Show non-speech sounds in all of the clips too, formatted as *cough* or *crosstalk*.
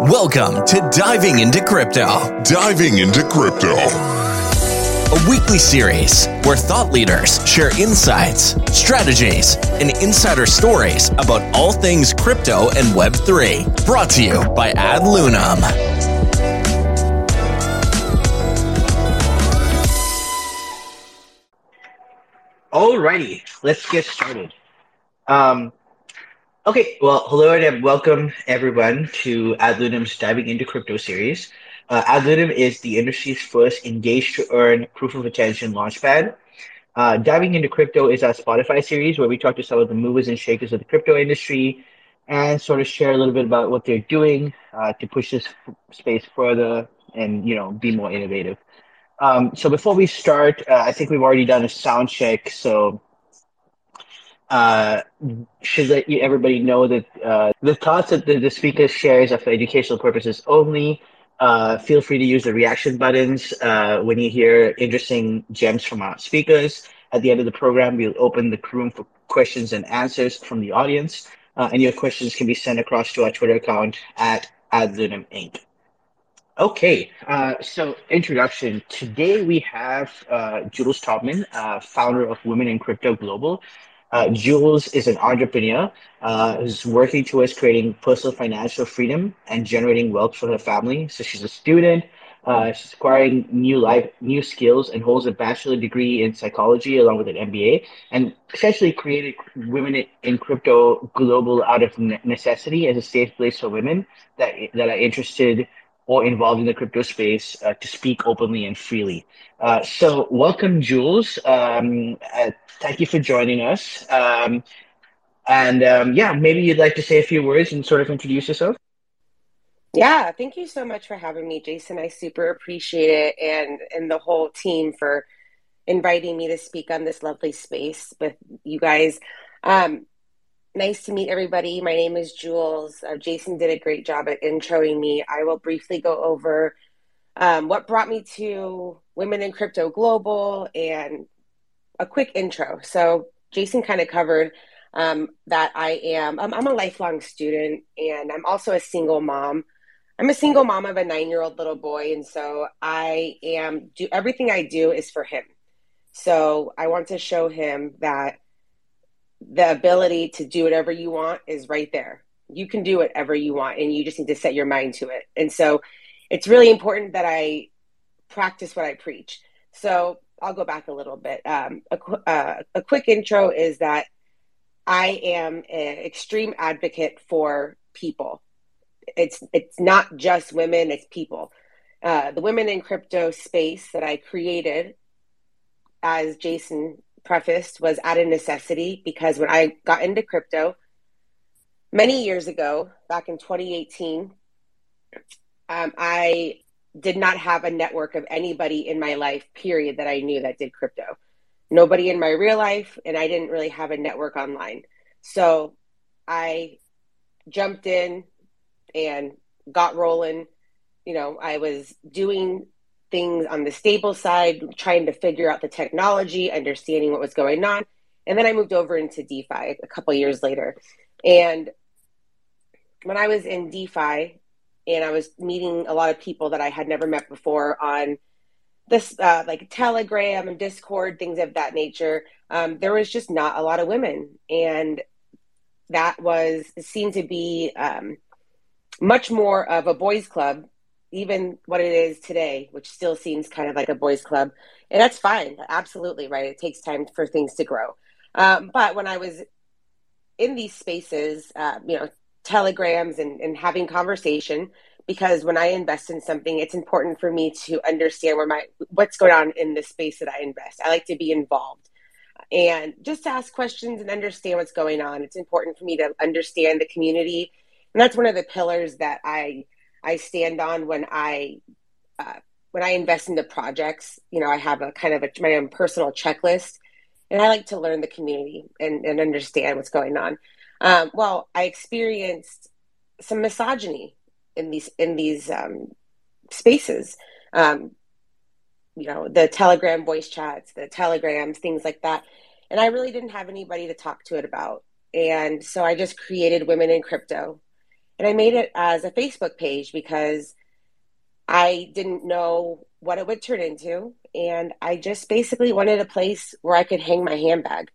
Welcome to Diving into Crypto, Diving into Crypto. a weekly series where thought leaders share insights, strategies, and insider stories about all things crypto and Web3. Brought to you by AdLunam. Alrighty, let's get started. Um, okay, well, hello and welcome everyone to AdLunam's Diving into Crypto series. Uh, AdLunam is the industry's first engaged to earn proof of attention launchpad. Uh, Diving into Crypto is our Spotify series where we talk to some of the movers and shakers of the crypto industry and sort of share a little bit about what they're doing uh, to push this f- space further and you know be more innovative. Um, so before we start, uh, I think we've already done a sound check. So uh, should let you, everybody know that uh, the thoughts that the, the speaker shares are for educational purposes only. Uh, feel free to use the reaction buttons uh, when you hear interesting gems from our speakers. At the end of the program, we'll open the room for questions and answers from the audience, uh, and your questions can be sent across to our Twitter account at AdLunam Inc. Okay, uh, so introduction. Today we have uh, Jules Taubman, uh, founder of Women in Crypto Global. Uh, Jules is an entrepreneur uh, who's working towards creating personal financial freedom and generating wealth for her family. So she's a student. Uh, she's acquiring new life, new skills, and holds a bachelor degree in psychology along with an MBA. And essentially created Women in Crypto Global out of necessity as a safe place for women that that are interested or involved in the crypto space uh, to speak openly and freely. Uh, so, welcome, Jules. Um, uh, thank you for joining us. Um, and um, yeah, maybe you'd like to say a few words and sort of introduce yourself. Yeah, thank you so much for having me, Jason. I super appreciate it and and the whole team for inviting me to speak on this lovely space with you guys. Um, nice to meet everybody. My name is Jules. Uh, Jason did a great job at introing me. I will briefly go over um, what brought me to Women in Crypto Global and a quick intro. So, Jason kind of covered um, that I am, I'm, I'm a lifelong student and I'm also a single mom. I'm a single mom of a nine year old little boy. And so I am, do everything I do is for him. So I want to show him that the ability to do whatever you want is right there. You can do whatever you want and you just need to set your mind to it. And so it's really important that I practice what I preach. So I'll go back a little bit. Um, a, uh, a quick intro is that I am an extreme advocate for people. It's it's not just women; it's people. Uh, the women in crypto space that I created, as Jason prefaced, was out of necessity because when I got into crypto many years ago, back in 2018, um, I did not have a network of anybody in my life, period, that I knew that did crypto. Nobody in my real life, and I didn't really have a network online. So I jumped in and got rolling. You know, I was doing things on the stable side, trying to figure out the technology, understanding what was going on. And then I moved over into DeFi a couple years later. And when I was in DeFi and I was meeting a lot of people that I had never met before on this, uh, like Telegram and Discord, things of that nature, um, there was just not a lot of women. And that was seen to be um, much more of a boys' club even what it is today, which still seems kind of like a boys' club. And that's fine. Absolutely, right? It takes time for things to grow. Um, but when I was in these spaces, uh, you know, telegrams and, and having conversation, because when I invest in something, it's important for me to understand where my what's going on in the space that I invest. I like to be involved and just to ask questions and understand what's going on. It's important for me to understand the community, and that's one of the pillars that I I stand on when I uh, when I invest into projects. You know, I have a kind of a, my own personal checklist, and I like to learn the community and, and understand what's going on. Um, well, I experienced some misogyny in these in these um, spaces. Um, you know, the Telegram voice chats, the telegrams, things like that. And I really didn't have anybody to talk to it about. And so I just created Women in Crypto And I made it as a Facebook page because I didn't know what it would turn into. And I just basically wanted a place where I could hang my handbag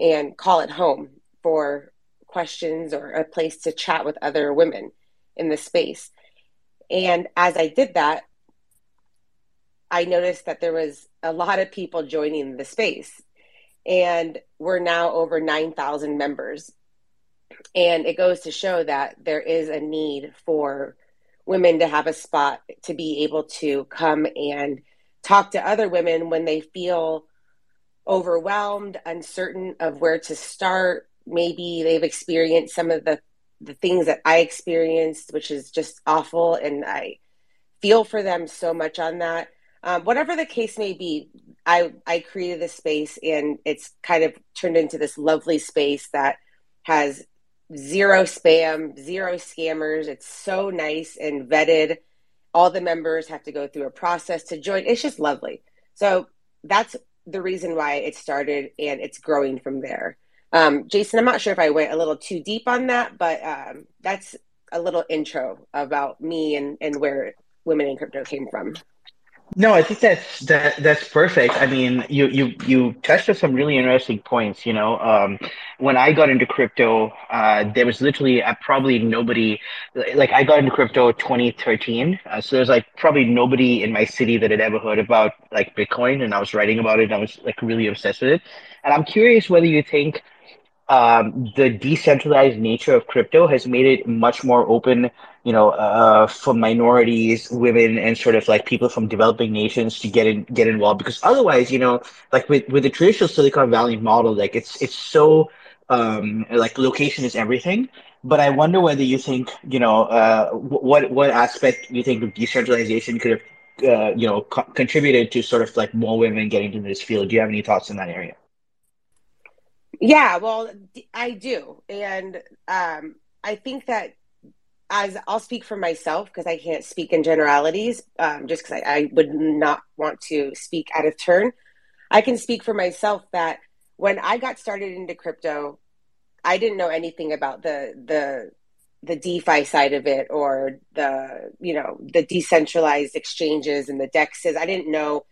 and call it home for questions or a place to chat with other women in the space. And as I did that, I noticed that there was a lot of people joining the space. And we're now over 9,000 members. And it goes to show that there is a need for women to have a spot to be able to come and talk to other women when they feel overwhelmed, uncertain of where to start. Maybe they've experienced some of the, the things that I experienced, which is just awful. And I feel for them so much on that. Um, whatever the case may be, I, I created this space and it's kind of turned into this lovely space that has zero spam, zero scammers. It's so nice and vetted. All the members have to go through a process to join. It's just lovely. So that's the reason why it started and it's growing from there. Um, Jason, I'm not sure if I went a little too deep on that, but um, that's a little intro about me and, and where Women in Crypto came from. No, I think that's that that's perfect. I mean, you you you touched on some really interesting points. You know, um, when I got into crypto, uh, there was literally uh, probably nobody. Like I got into crypto 2013, uh, so there's like probably nobody in my city that had ever heard about like Bitcoin, and I was writing about it. I was like really obsessed with it, and I'm curious whether you think um, the decentralized nature of crypto has made it much more open, you know, uh, for minorities, women, and sort of like people from developing nations to get in, get involved. Because otherwise, you know, like with with the traditional Silicon Valley model, like it's it's so um, like location is everything. But I wonder whether you think, you know, uh, what what aspect you think of decentralization could have, uh, you know, co- contributed to sort of like more women getting into this field. Do you have any thoughts in that area? Yeah, well, I do. And um, I think that as I'll speak for myself because I can't speak in generalities, um, just because I, I, would not want to speak out of turn. I can speak for myself that when I got started into crypto, I didn't know anything about the the the DeFi side of it or the you know the decentralized exchanges and the dexes. I didn't know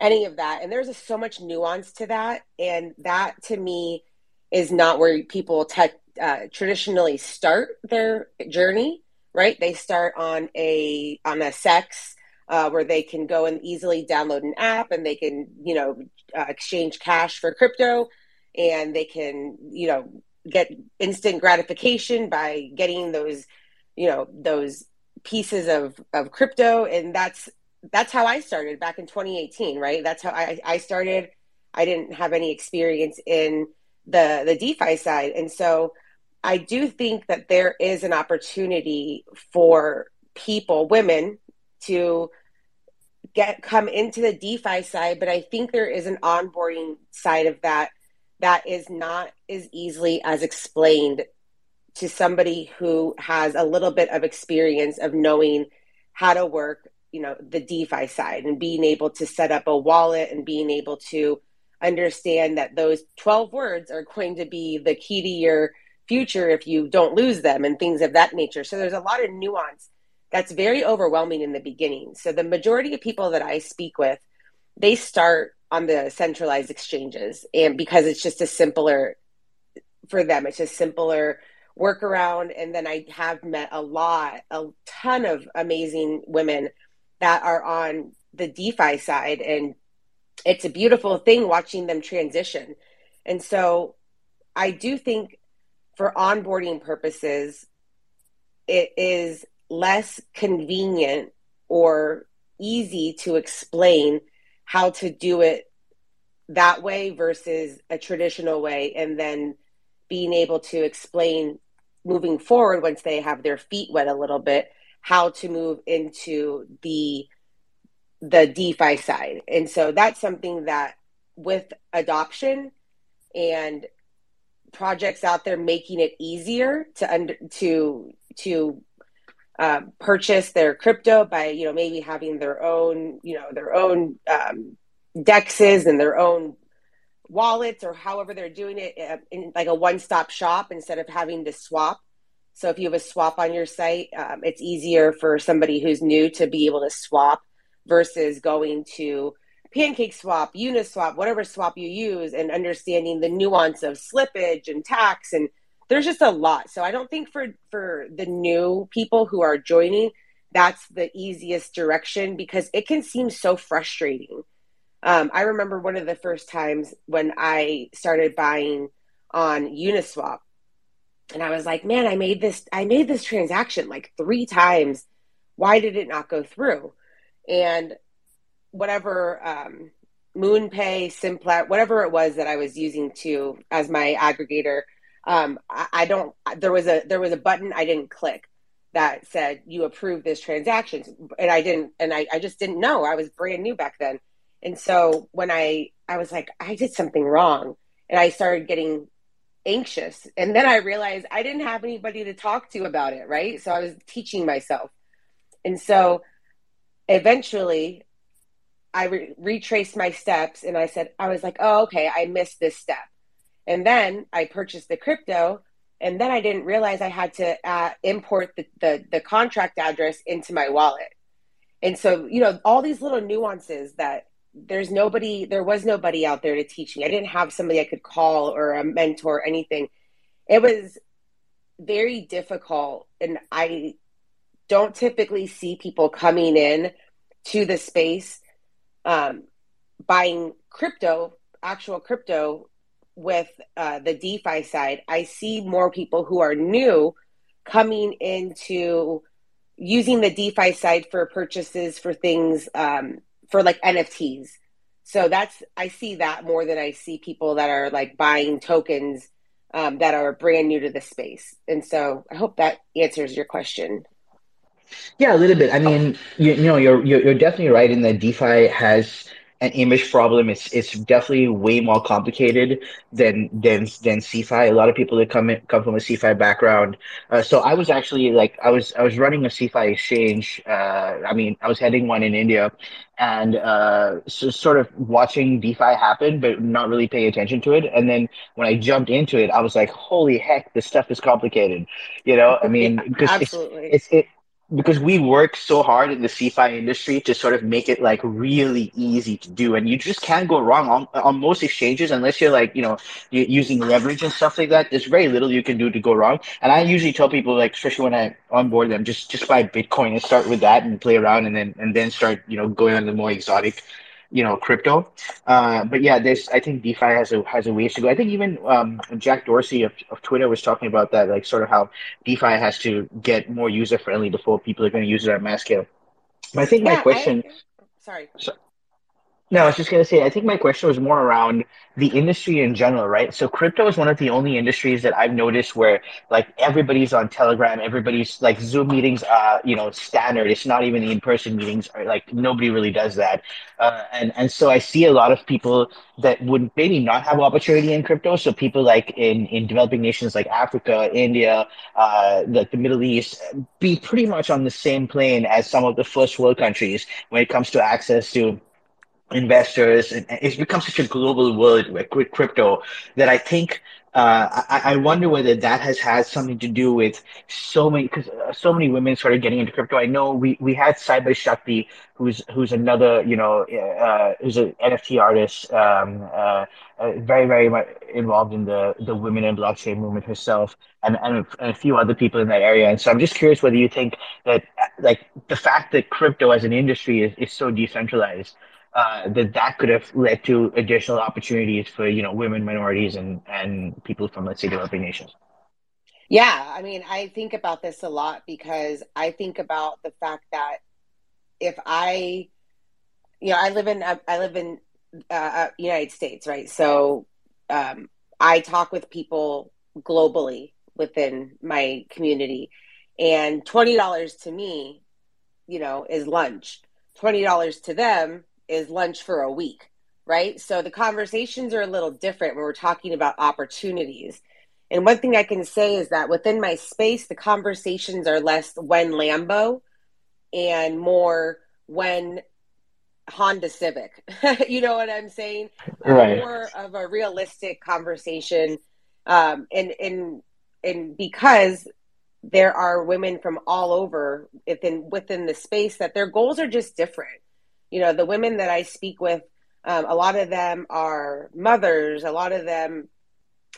any of that. And there's a, so much nuance to that. And that to me is not where people te- uh, traditionally start their journey, right? They start on a on a CEX uh, where they can go and easily download an app and they can, you know, uh, exchange cash for crypto and they can, you know, get instant gratification by getting those, you know, those pieces of, of crypto. And that's that's how I started back in 2018, right? That's how I, I started. I didn't have any experience in the the DeFi side, and so I do think that there is an opportunity for people, women, to get come into the DeFi side, but I think there is an onboarding side of that that is not as easily as explained to somebody who has a little bit of experience of knowing how to work you know the defi side and being able to set up a wallet and being able to understand that those 12 words are going to be the key to your future if you don't lose them and things of that nature. So there's a lot of nuance that's very overwhelming in the beginning. So the majority of people that i speak with they start on the centralized exchanges and because it's just a simpler for them. It's a simpler workaround. And then i have met a lot a ton of amazing women that are on the DeFi side. And it's a beautiful thing watching them transition. And so I do think for onboarding purposes, it is less convenient or easy to explain how to do it that way versus a traditional way and then being able to explain moving forward once they have their feet wet a little bit how to move into the the DeFi side. And so that's something that with adoption and projects out there making it easier to under to to uh, purchase their crypto by you know maybe having their own you know their own um, dexes and their own wallets or however they're doing it uh, in like a one-stop shop instead of having to swap So if you have a swap on your site, um, it's easier for somebody who's new to be able to swap versus going to PancakeSwap, uniswap, whatever swap you use, and understanding the nuance of slippage and tax and there's just a lot. So I don't think for for the new people who are joining, that's the easiest direction because it can seem so frustrating. Um, I remember one of the first times when I started buying on Uniswap, and I was like, "Man, I made this. I made this transaction like three times. Why did it not go through?" And whatever um, MoonPay, Simplex, whatever it was that I was using to as my aggregator um, I, I don't. There was a there was a button I didn't click that said you approve this transaction, and I didn't, and I, I just didn't know. I was brand new back then, and so when I I was like I did something wrong, and I started getting anxious, and then I realized I didn't have anybody to talk to about it. Right, so I was teaching myself, and so eventually I re- retraced my steps, and I said I was like, oh okay, I missed this step and then I purchased the crypto, and then I didn't realize I had to uh, import the, the, the contract address into my wallet. And so, you know, all these little nuances that there's nobody, there was nobody out there to teach me. I didn't have somebody I could call or a mentor or anything. It was very difficult, and I don't typically see people coming in to the space um, buying crypto, actual crypto with uh, the DeFi side, I see more people who are new coming into using the DeFi side for purchases for things um, for like NFTs. So that's I see that more than I see people that are like buying tokens um, that are brand new to the space. And so I hope that answers your question. Yeah, a little bit. I mean, you, you know, you're, you're you're definitely right in that DeFi has an image problem. It's it's definitely way more complicated than than than CeFi. A lot of people that come in, come from a CeFi background. Uh, so I was actually like I was I was running a CeFi exchange. Uh, I mean I was heading one in India, and uh, so sort of watching DeFi happen, but not really paying attention to it. And then when I jumped into it, I was like, "Holy heck, this stuff is complicated!" You know, I mean, *laughs* yeah, it's, it's it because we work so hard in the CeFi industry to sort of make it like really easy to do, and you just can't go wrong on, on most exchanges unless you're like you know using leverage and stuff like that. There's very little you can do to go wrong. And I usually tell people like, especially when I onboard them, just just buy Bitcoin and start with that and play around, and then and then start you know going on the more exotic you know crypto. Uh, but yeah, there's I think DeFi has a has a ways to go. I think even um, Jack Dorsey of, of Twitter was talking about that, like sort of how DeFi has to get more user friendly before people are going to use it at mass scale. But I think yeah, my question. I, sorry. So, no, I was just going to say, I think my question was more around the industry in general, right? So crypto is one of the only industries that I've noticed where like everybody's on Telegram, everybody's like Zoom meetings, uh, you know, standard. It's not even in-person meetings. Or, like nobody really does that. Uh, and, and so I see a lot of people that would maybe not have opportunity in crypto. So people like in, in developing nations like Africa, India, uh, like the Middle East, be pretty much on the same plane as some of the first world countries when it comes to access to investors. And it's become such a global world with crypto that I think uh, I, I, wonder whether that has had something to do with so many because uh, so many women started getting into crypto. I know we, we had Cyber Shakti, who's who's another you know uh, who's an NFT artist, um, uh, uh, very very much involved in the the women in blockchain movement herself, and, and and a few other people in that area. And so I'm just curious whether you think that like the fact that crypto as an industry is, is so decentralized uh, that that could have led to additional opportunities for you know women, minorities, and and people from let's say developing nations. Yeah, I mean, I think about this a lot because I think about the fact that if I, you know, I live in I live in uh, uh, United States, right? So um, I talk with people globally within my community, and twenty dollars to me, you know, is lunch. Twenty dollars to them is lunch for a week, right? So the conversations are a little different when we're talking about opportunities. And one thing I can say is that within my space, the conversations are less when Lambo and more when Honda Civic. *laughs* you know what I'm saying? Right. More of a realistic conversation. Um, and, and, and because there are women from all over within within the space that their goals are just different. You know, the women that I speak with, um, a lot of them are mothers, a lot of them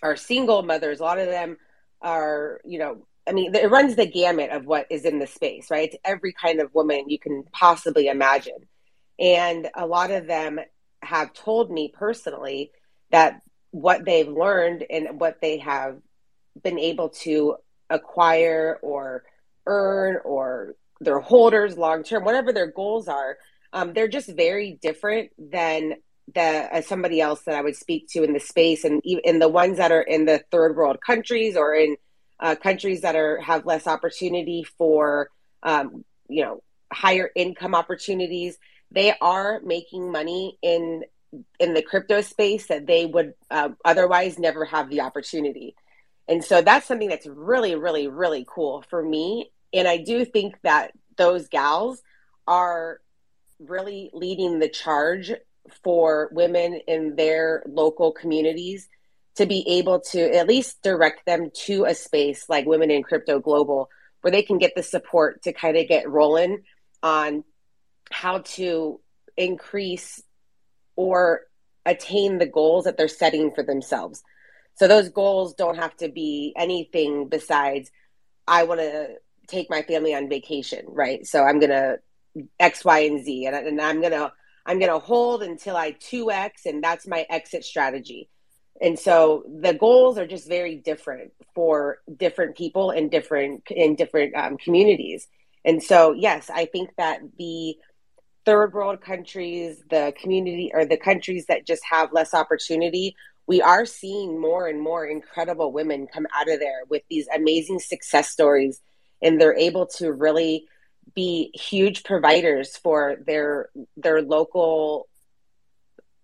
are single mothers, a lot of them are, you know, I mean, it runs the gamut of what is in the space, right? It's every kind of woman you can possibly imagine. And a lot of them have told me personally that what they've learned and what they have been able to acquire or earn or their holders long term, whatever their goals are, um, they're just very different than the uh, somebody else that I would speak to in the space, and in the ones that are in the third world countries or in uh, countries that are have less opportunity for um, you know higher income opportunities. They are making money in in the crypto space that they would uh, otherwise never have the opportunity. And so that's something that's really, really, really cool for me. And I do think that those gals are really leading the charge for women in their local communities to be able to at least direct them to a space like Women in Crypto Global, where they can get the support to kind of get rolling on how to increase or attain the goals that they're setting for themselves. So those goals don't have to be anything besides I want to take my family on vacation, right? So I'm going to X, Y, and Z, and, and I'm to I'm to hold until I 2x, and that's my exit strategy. And so the goals are just very different for different people in different in different um, communities. And so, yes, I think that the third world countries, the community or the countries that just have less opportunity, we are seeing more and more incredible women come out of there with these amazing success stories. And they're able to really be huge providers for their their local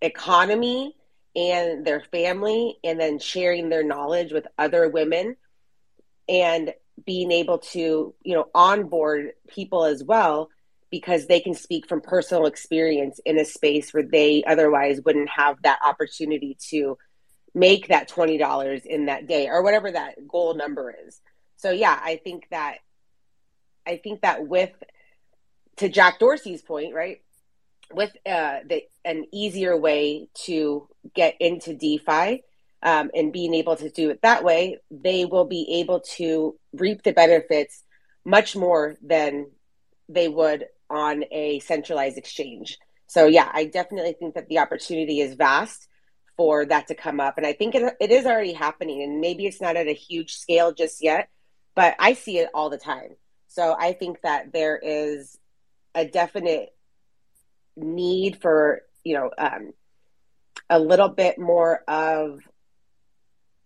economy and their family and then sharing their knowledge with other women and being able to you know onboard people as well because they can speak from personal experience in a space where they otherwise wouldn't have that opportunity to make that $20 in that day or whatever that goal number is. So yeah, I think that I think that with to Jack Dorsey's point, right? With uh, the an easier way to get into DeFi um, and being able to do it that way, they will be able to reap the benefits much more than they would on a centralized exchange. So yeah, I definitely think that the opportunity is vast for that to come up. And I think it, it is already happening. And maybe it's not at a huge scale just yet, but I see it all the time. So I think that there is a definite need for, you know, um, a little bit more of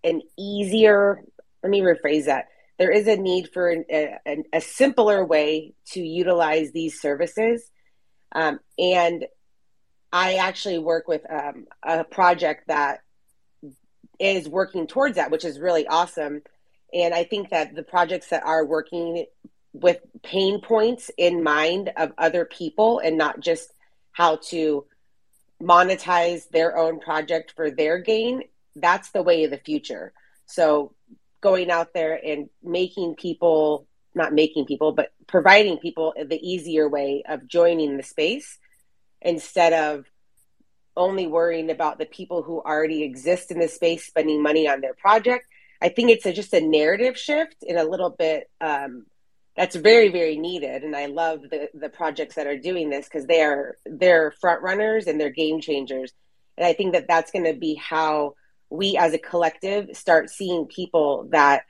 an easier, let me rephrase that there is a need for an, a, a, simpler way to utilize these services. Um, and I actually work with um, a project that is working towards that, which is really awesome. And I think that the projects that are working with pain points in mind of other people and not just how to monetize their own project for their gain, that's the way of the future. So going out there and making people not making people but providing people the easier way of joining the space instead of only worrying about the people who already exist in the space spending money on their project i think it's a, just a narrative shift in a little bit um, that's very very needed and i love the, the projects that are doing this because they are they're front runners and they're game changers and i think that that's going to be how we as a collective start seeing people that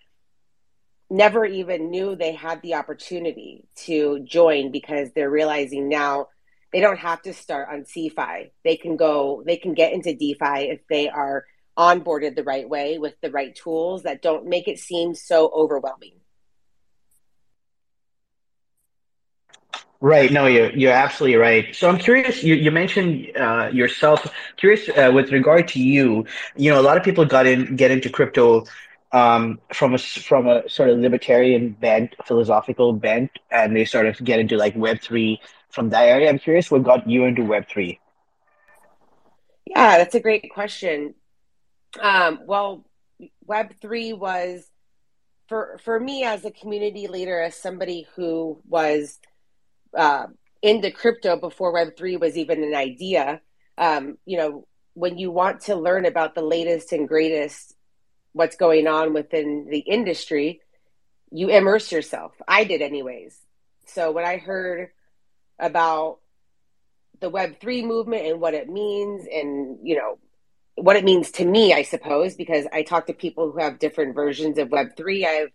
never even knew they had the opportunity to join because they're realizing now they don't have to start on CeFi. They can go, they can get into DeFi if they are onboarded the right way with the right tools that don't make it seem so overwhelming. Right. No, you're you're absolutely right. So I'm curious. You you mentioned uh, yourself. Curious uh, with regard to you. You know, a lot of people got in get into crypto um, from a from a sort of libertarian bent, philosophical bent, and they sort of get into like Web three from that area. I'm curious what got you into Web three. Yeah, that's a great question. Um, well, Web three was for for me as a community leader, as somebody who was uh, into crypto before Web three was even an idea, um, you know, when you want to learn about the latest and greatest, what's going on within the industry, you immerse yourself. I did, anyways. So when I heard about the Web3 movement and what it means, and, you know, what it means to me, I suppose, because I talk to people who have different versions of Web3. I've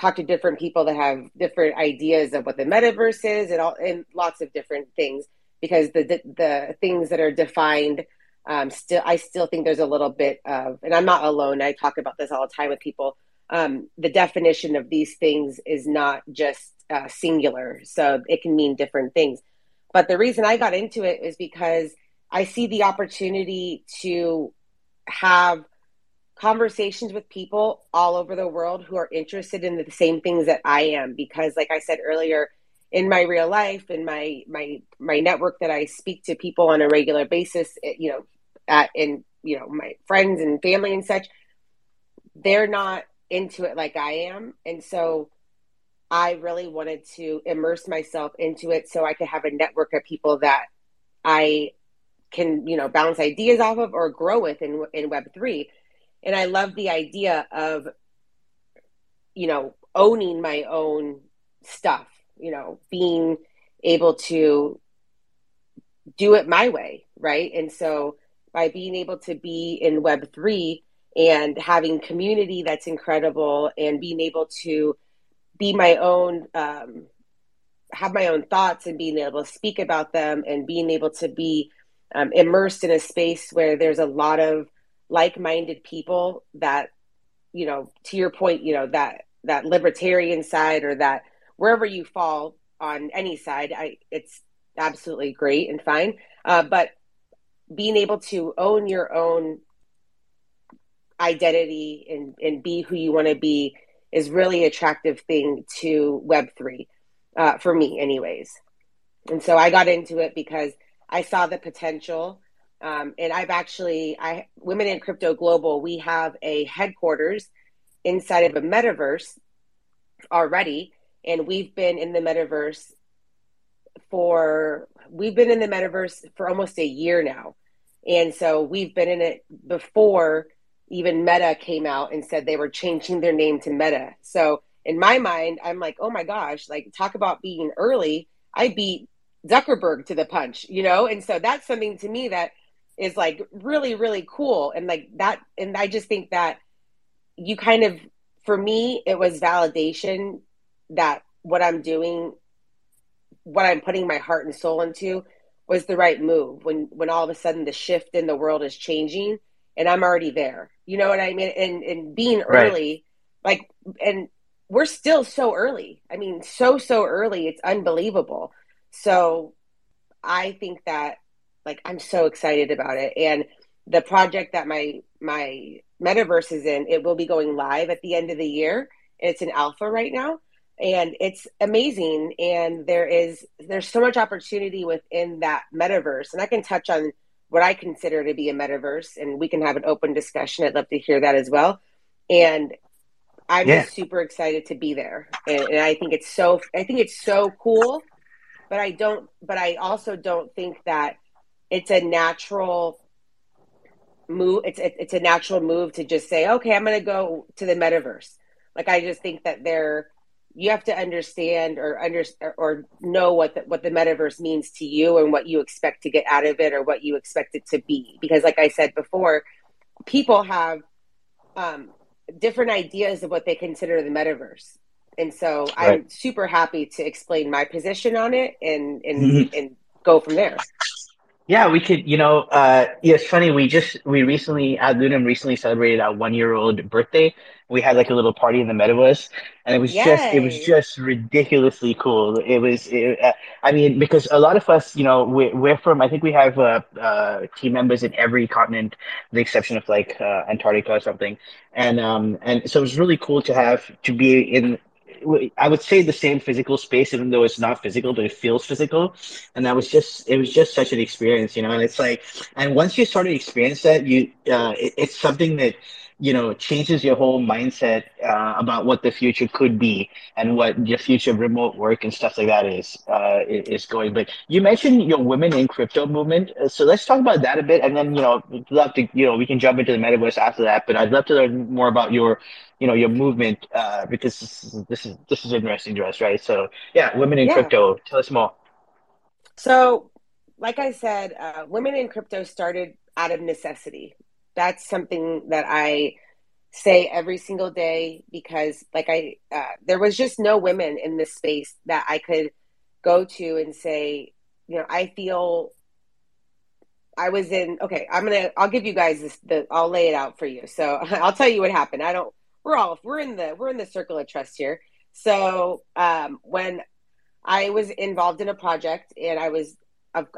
talked to different people that have different ideas of what the metaverse is and all and lots of different things because the the, the things that are defined um, still I still think there's a little bit of and I'm not alone. I talk about this all the time with people. Um, the definition of these things is not just uh, singular, so it can mean different things. But the reason I got into it is because I see the opportunity to have conversations with people all over the world who are interested in the same things that I am. Because, like I said earlier, in my real life, in my my my network that I speak to people on a regular basis, eh, you know, at in you know my friends and family and such, they're not into it like I am, and so I really wanted to immerse myself into it so I could have a network of people that I can, you know, bounce ideas off of or grow with in in Web three. And I love the idea of, you know, owning my own stuff. You know, being able to do it my way, right? And so by being able to be in Web three and having community that's incredible and being able to be my own um, have my own thoughts and being able to speak about them and being able to be um, immersed in a space where there's a lot of like-minded people that you know to your point you know that that libertarian side or that wherever you fall on any side i it's absolutely great and fine uh, but being able to own your own identity and and be who you want to be is really attractive thing to web3 uh, for me anyways and so i got into it because I saw the potential. Um, and I've actually, I Women in Crypto Global, we have a headquarters inside of a metaverse already, and we've been in the metaverse for we've been in the metaverse for almost a year now, and so we've been in it before even Meta came out and said they were changing their name to Meta. So in my mind, I'm like, oh my gosh, like talk about being early. I beat Zuckerberg to the punch, you know? And so that's something to me that is like really, really cool. And like that, and I just think that you kind of, for me, it was validation that what I'm doing, what I'm putting my heart and soul into was the right move when, when all of a sudden the shift in the world is changing and I'm already there. You know what I mean? And, and being early, like, and we're still so early. I mean, so, so early. It's unbelievable. So I think that like I'm so excited about it. And the project that my my metaverse is in, it will be going live at the end of the year. It's in alpha right now. And it's amazing. And there is there's so much opportunity within that metaverse. And I can touch on what I consider to be a metaverse and we can have an open discussion. I'd love to hear that as well. And I'm yeah. just super excited to be there. And, and I think it's so I think it's so cool but I don't but I also don't think that it's a natural move it's it's a natural move to just say okay I'm going to go to the metaverse like I just think that there you have to understand or under or know what the, what the metaverse means to you and what you expect to get out of it or what you expect it to be because like I said before people have um, different ideas of what they consider the metaverse and so right. I'm super happy to explain my position on it and and mm-hmm. and go from there. Yeah, we could, you know, uh, yeah, it's funny. We just, we recently, AdLunam recently celebrated our one year old birthday. We had like a little party in the metaverse and it was Yay. just, it was just ridiculously cool. It was, it, uh, I mean, because a lot of us, you know, we're, we're from, I think we have, uh, uh, team members in every continent, the exception of like, uh, Antarctica or something. And, um, and so it was really cool to have, to be in, I would say the same physical space, even though it's not physical, but it feels physical. And that was just, it was just such an experience, you know. And it's like, and once you start to experience that, you, uh, it, it's something that you know changes your whole mindset uh, about what the future could be and what your future remote work and stuff like that is uh, is going. But you mentioned your women in crypto movement, uh, so let's talk about that a bit, and then you know, love to you know we can jump into the metaverse after that. But I'd love to learn more about your you know your movement uh, because this is, this is this is interesting to us, right? So yeah, women in yeah. crypto. Tell us more. So, like I said, uh, women in crypto started out of necessity. That's something that I say every single day because, like I, uh, there was just no women in this space that I could go to and say, you know, I feel I was in okay, I'm gonna I'll give you guys this the I'll lay it out for you. So *laughs* I'll tell you what happened. I don't we're all we're in the we're in the circle of trust here. So um, when I was involved in a project and I was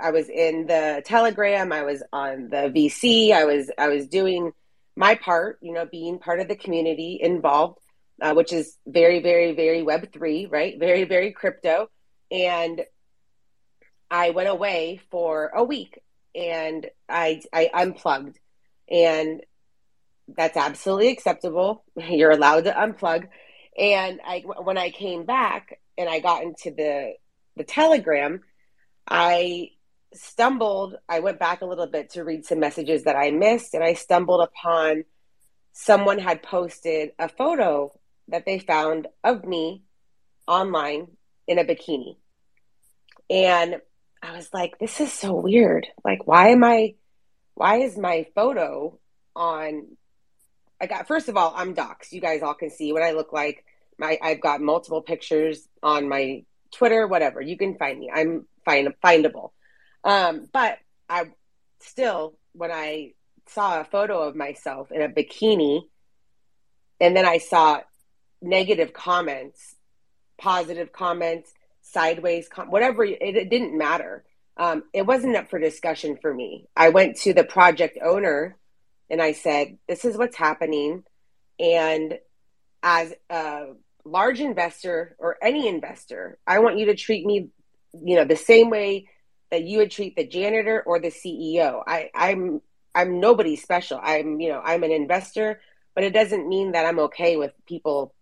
I was in the Telegram, I was on the VC, I was I was doing my part, you know, being part of the community involved, uh, which is very very very Web three, right? Very very crypto, and I went away for a week and I I unplugged and that's absolutely acceptable. *laughs* You're allowed to unplug. And I, when I came back and I got into the the Telegram, I stumbled. I went back a little bit to read some messages that I missed, and I stumbled upon someone had posted a photo that they found of me online in a bikini, and I was like, "This is so weird. Like, why am I? Why is my photo on I got first of all, I'm doxxed. You guys all can see what I look like. My I've got multiple pictures on my Twitter, whatever. You can find me. I'm find findable. Um, but I still when I saw a photo of myself in a bikini and then I saw negative comments, positive comments, sideways com- whatever it, it didn't matter. Um, it wasn't up for discussion for me. I went to the project owner and I said, This is what's happening. And as a large investor or any investor, I want you to treat me, you know, the same way that you would treat the janitor or the CEO. I, I'm I'm nobody special. I'm, you know, I'm an investor, but it doesn't mean that I'm okay with people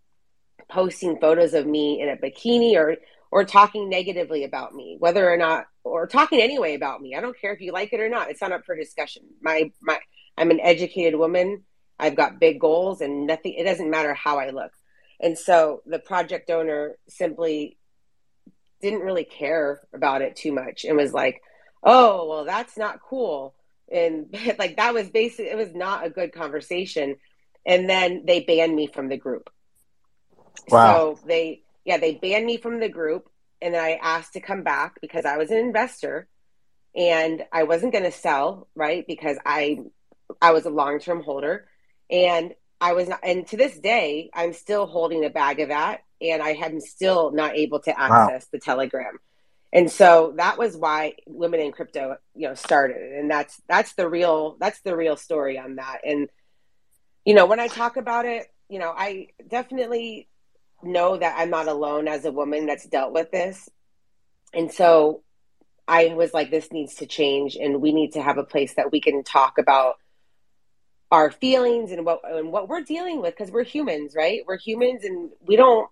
posting photos of me in a bikini or or talking negatively about me, whether or not or talking anyway about me. I don't care if you like it or not. It's not up for discussion. My my I'm an educated woman. I've got big goals and nothing, it doesn't matter how I look. And so the project owner simply didn't really care about it too much and was like, oh, well, that's not cool. And *laughs* like that was basically, it was not a good conversation. And then they banned me from the group. Wow. So they, yeah, they banned me from the group. And then I asked to come back because I was an investor and I wasn't going to sell, right? Because I I was a long term holder, and I was not, and to this day, I'm still holding a bag of that, and I am still not able to access wow. the Telegram. And so that was why Women in Crypto, you know, started, and that's that's the real that's the real story on that. And you know, when I talk about it, you know, I definitely know that I'm not alone as a woman that's dealt with this. And so I was like, this needs to change, and we need to have a place that we can talk about our feelings and what and what we're dealing with because we're humans, right? We're humans and we don't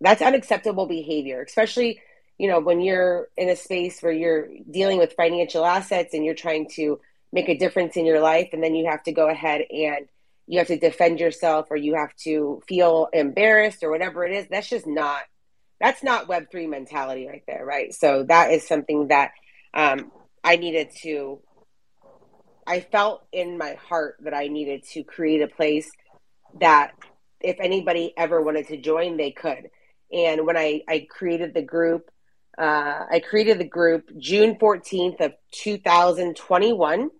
that's unacceptable behavior, especially you know when you're in a space where you're dealing with financial assets and you're trying to make a difference in your life and then you have to go ahead and you have to defend yourself or you have to feel embarrassed or whatever it is that's just not that's not web3 mentality right there right so that is something that um, i needed to I felt in my heart that I needed to create a place that if anybody ever wanted to join, they could. And when I, I created the group, uh, I created the group June 14th of 2021.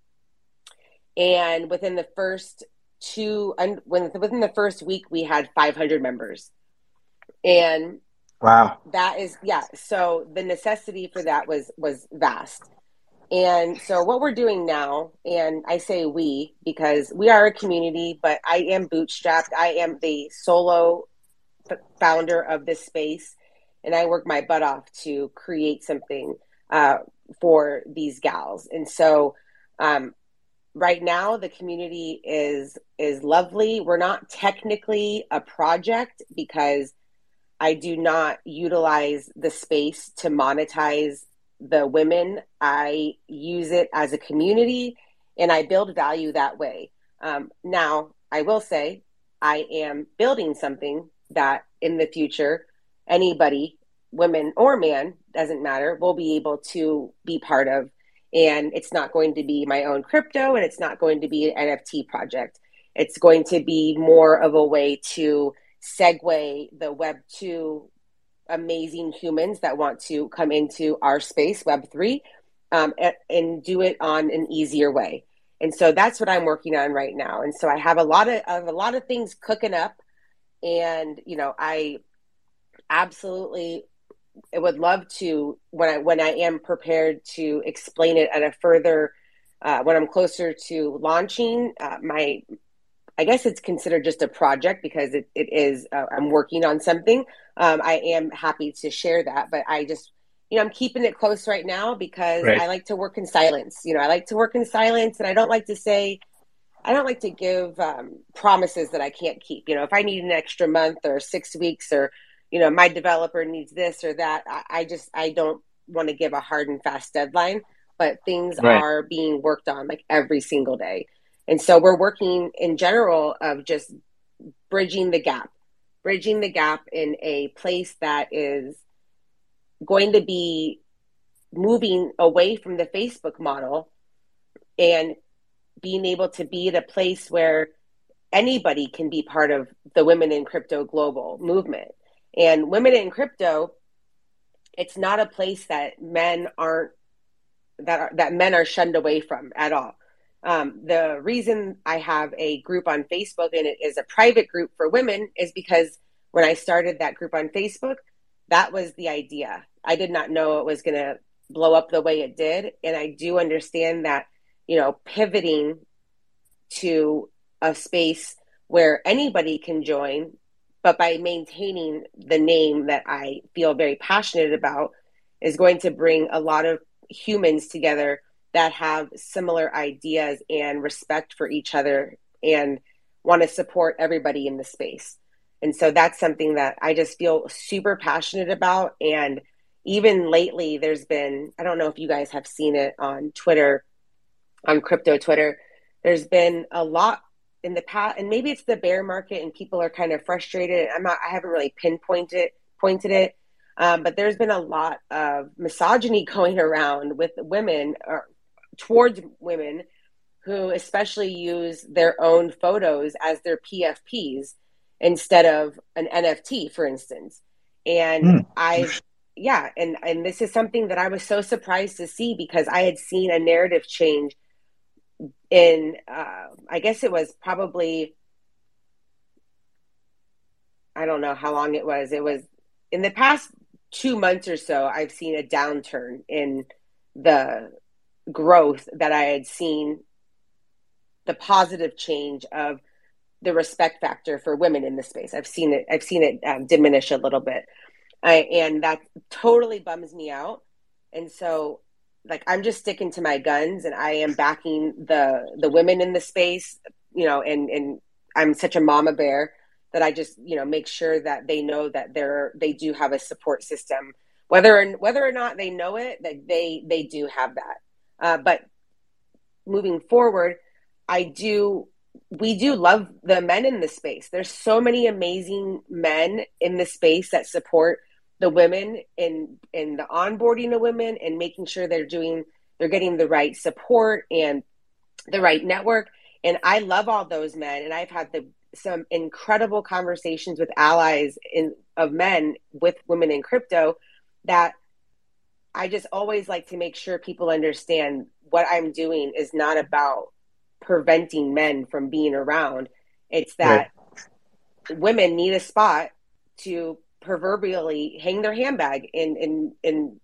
And within the first two, and when, within the first week, we had 500 members. And wow, that is, yeah. So the necessity for that was, was vast. And so, what we're doing now, and I say we because we are a community, but I am bootstrapped. I am the solo founder of this space, and I work my butt off to create something uh, for these gals. And so, um, right now the community is is lovely. We're not technically a project because I do not utilize the space to monetize the women. I use it as a community and I build value that way. Um, now, I will say I am building something that in the future, anybody, women or man, doesn't matter, will be able to be part of. And it's not going to be my own crypto and it's not going to be an NFT project. It's going to be more of a way to segue the Web 2 amazing humans that want to come into our space, Web 3, um, and, and do it on an easier way. And so that's what I'm working on right now. And so I have a lot of, of a lot of things cooking up, and you know I absolutely would love to when I when I am prepared to explain it at a further uh, when I'm closer to launching uh, my I guess it's considered just a project because it, it is, uh, I'm working on something. Um, I am happy to share that, but I just, you know, I'm keeping it close right now because right. I like to work in silence. You know, I like to work in silence and I don't like to say, I don't like to give um, promises that I can't keep. You know, if I need an extra month or six weeks or, you know, my developer needs this or that, I, I just, I don't want to give a hard and fast deadline, but things right. are being worked on like every single day. And so we're working in general of just bridging the gap, bridging the gap in a place that is going to be moving away from the Facebook model and being able to be at a place where anybody can be part of the Women in Crypto Global movement. And Women in Crypto, it's not a place that men aren't that are, that men are shunned away from at all. Um, the reason I have a group on Facebook and it is a private group for women is because when I started that group on Facebook, that was the idea. I did not know it was going to blow up the way it did. And I do understand that, you know, pivoting to a space where anybody can join, but by maintaining the name that I feel very passionate about, is going to bring a lot of humans together that have similar ideas and respect for each other and want to support everybody in the space. And so that's something that I just feel super passionate about. And even lately, there's been, I don't know if you guys have seen it on Twitter, on crypto Twitter, there's been a lot in the past, and maybe it's the bear market and people are kind of frustrated. I'm not, I haven't really pinpointed pointed it. Um, but there's been a lot of misogyny *laughs* going around with women or towards women who especially use their own photos as their PFPs instead of an NFT, for instance. And mm. I, yeah, and and this is something that I was so surprised to see because I had seen a narrative change in, uh, I guess it was probably, I don't know how long it was. It was in the past two months or so. I've seen a downturn in the growth that I had seen the positive change of the respect factor for women in the space. I've seen it. I've seen it um, diminish a little bit, I, and that totally bums me out. And so, like, I'm just sticking to my guns, and I am backing the the women in the space. You know, and and I'm such a mama bear that I just you know make sure that they know that they're they do have a support system, whether whether or not they know it, that they they do have that. Uh, but moving forward, I do we do love the men in the space. There's so many amazing men in the space that support the women and and the onboarding of women and making sure they're doing they're getting the right support and the right network. And I love all those men, and I've had the some incredible conversations with allies in of men with women in crypto that I just always like to make sure people understand what I'm doing is not about preventing men from being around. It's that right. women need a spot to proverbially hang their handbag and and and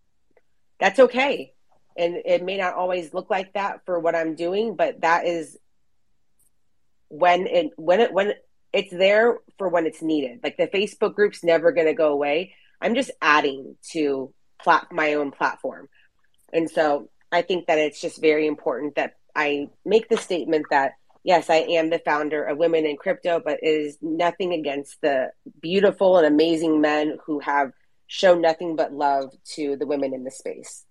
that's okay. And it may not always look like that for what I'm doing, but that is when it when it when it's there for when it's needed. Like the Facebook group's never going to go away. I'm just adding to plat- my own platform. And so I think that it's just very important that I make the statement that yes, I am the founder of Women in Crypto, but it is nothing against the beautiful and amazing men who have shown nothing but love to the women in the space.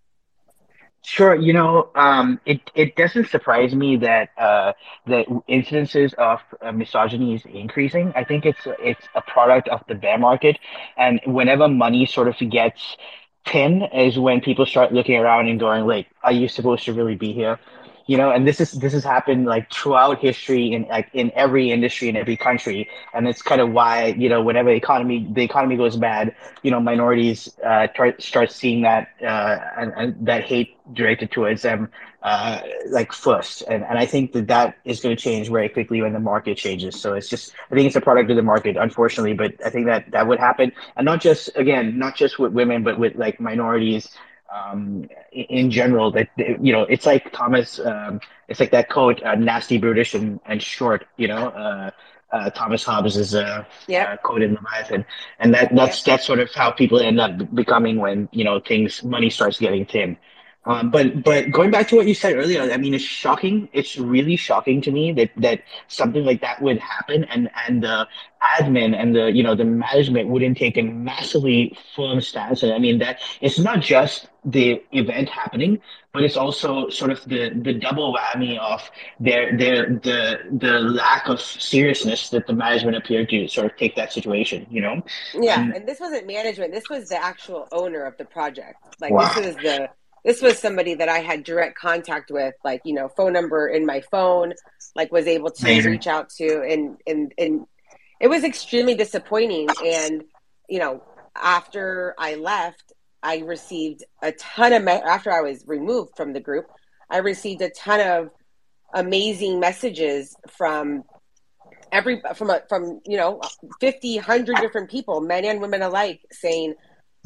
Sure, you know, um, it it doesn't surprise me that uh, that incidences of uh, misogyny is increasing. I think it's it's a product of the bear market, and whenever money sort of gets thin, is when people start looking around and going like, "Are you supposed to really be here?" You know and this is this has happened like throughout history in like in every industry in every country. And it's kind of why you know whenever the economy the economy goes bad you know minorities uh, start seeing that uh, and, and that hate directed towards them uh, like first. And, and i think that that is going to change very quickly when the market changes. So it's just i think it's a product of the market unfortunately but i think that that would happen. And not just again not just with women but with like minorities um, in general that you know it's like Thomas um, it's like that quote uh, nasty brutish and, and short you know uh, uh, Thomas Hobbes is a yeah. quote in Leviathan. And that that's that's sort of how people end up becoming when you know things money starts getting thin um, but but going back to what you said earlier, I mean, it's shocking. It's really shocking to me that that something like that would happen, and and the admin and the you know the management wouldn't take a massively firm stance. And I mean that it's not just the event happening, but it's also sort of the the double whammy of their their the the lack of seriousness that the management appeared to sort of take that situation. You know? Yeah, and, and this wasn't management. This was the actual owner of the project. Like wow. this was the this was somebody that I had direct contact with, like, you know, phone number in my phone, like was able to Amazing. reach out to and and and it was extremely disappointing. And, you know, after I left, I received a ton of me- after I was removed from the group, I received a ton of amazing messages from every from a, from you know 50 100 different people men and women alike saying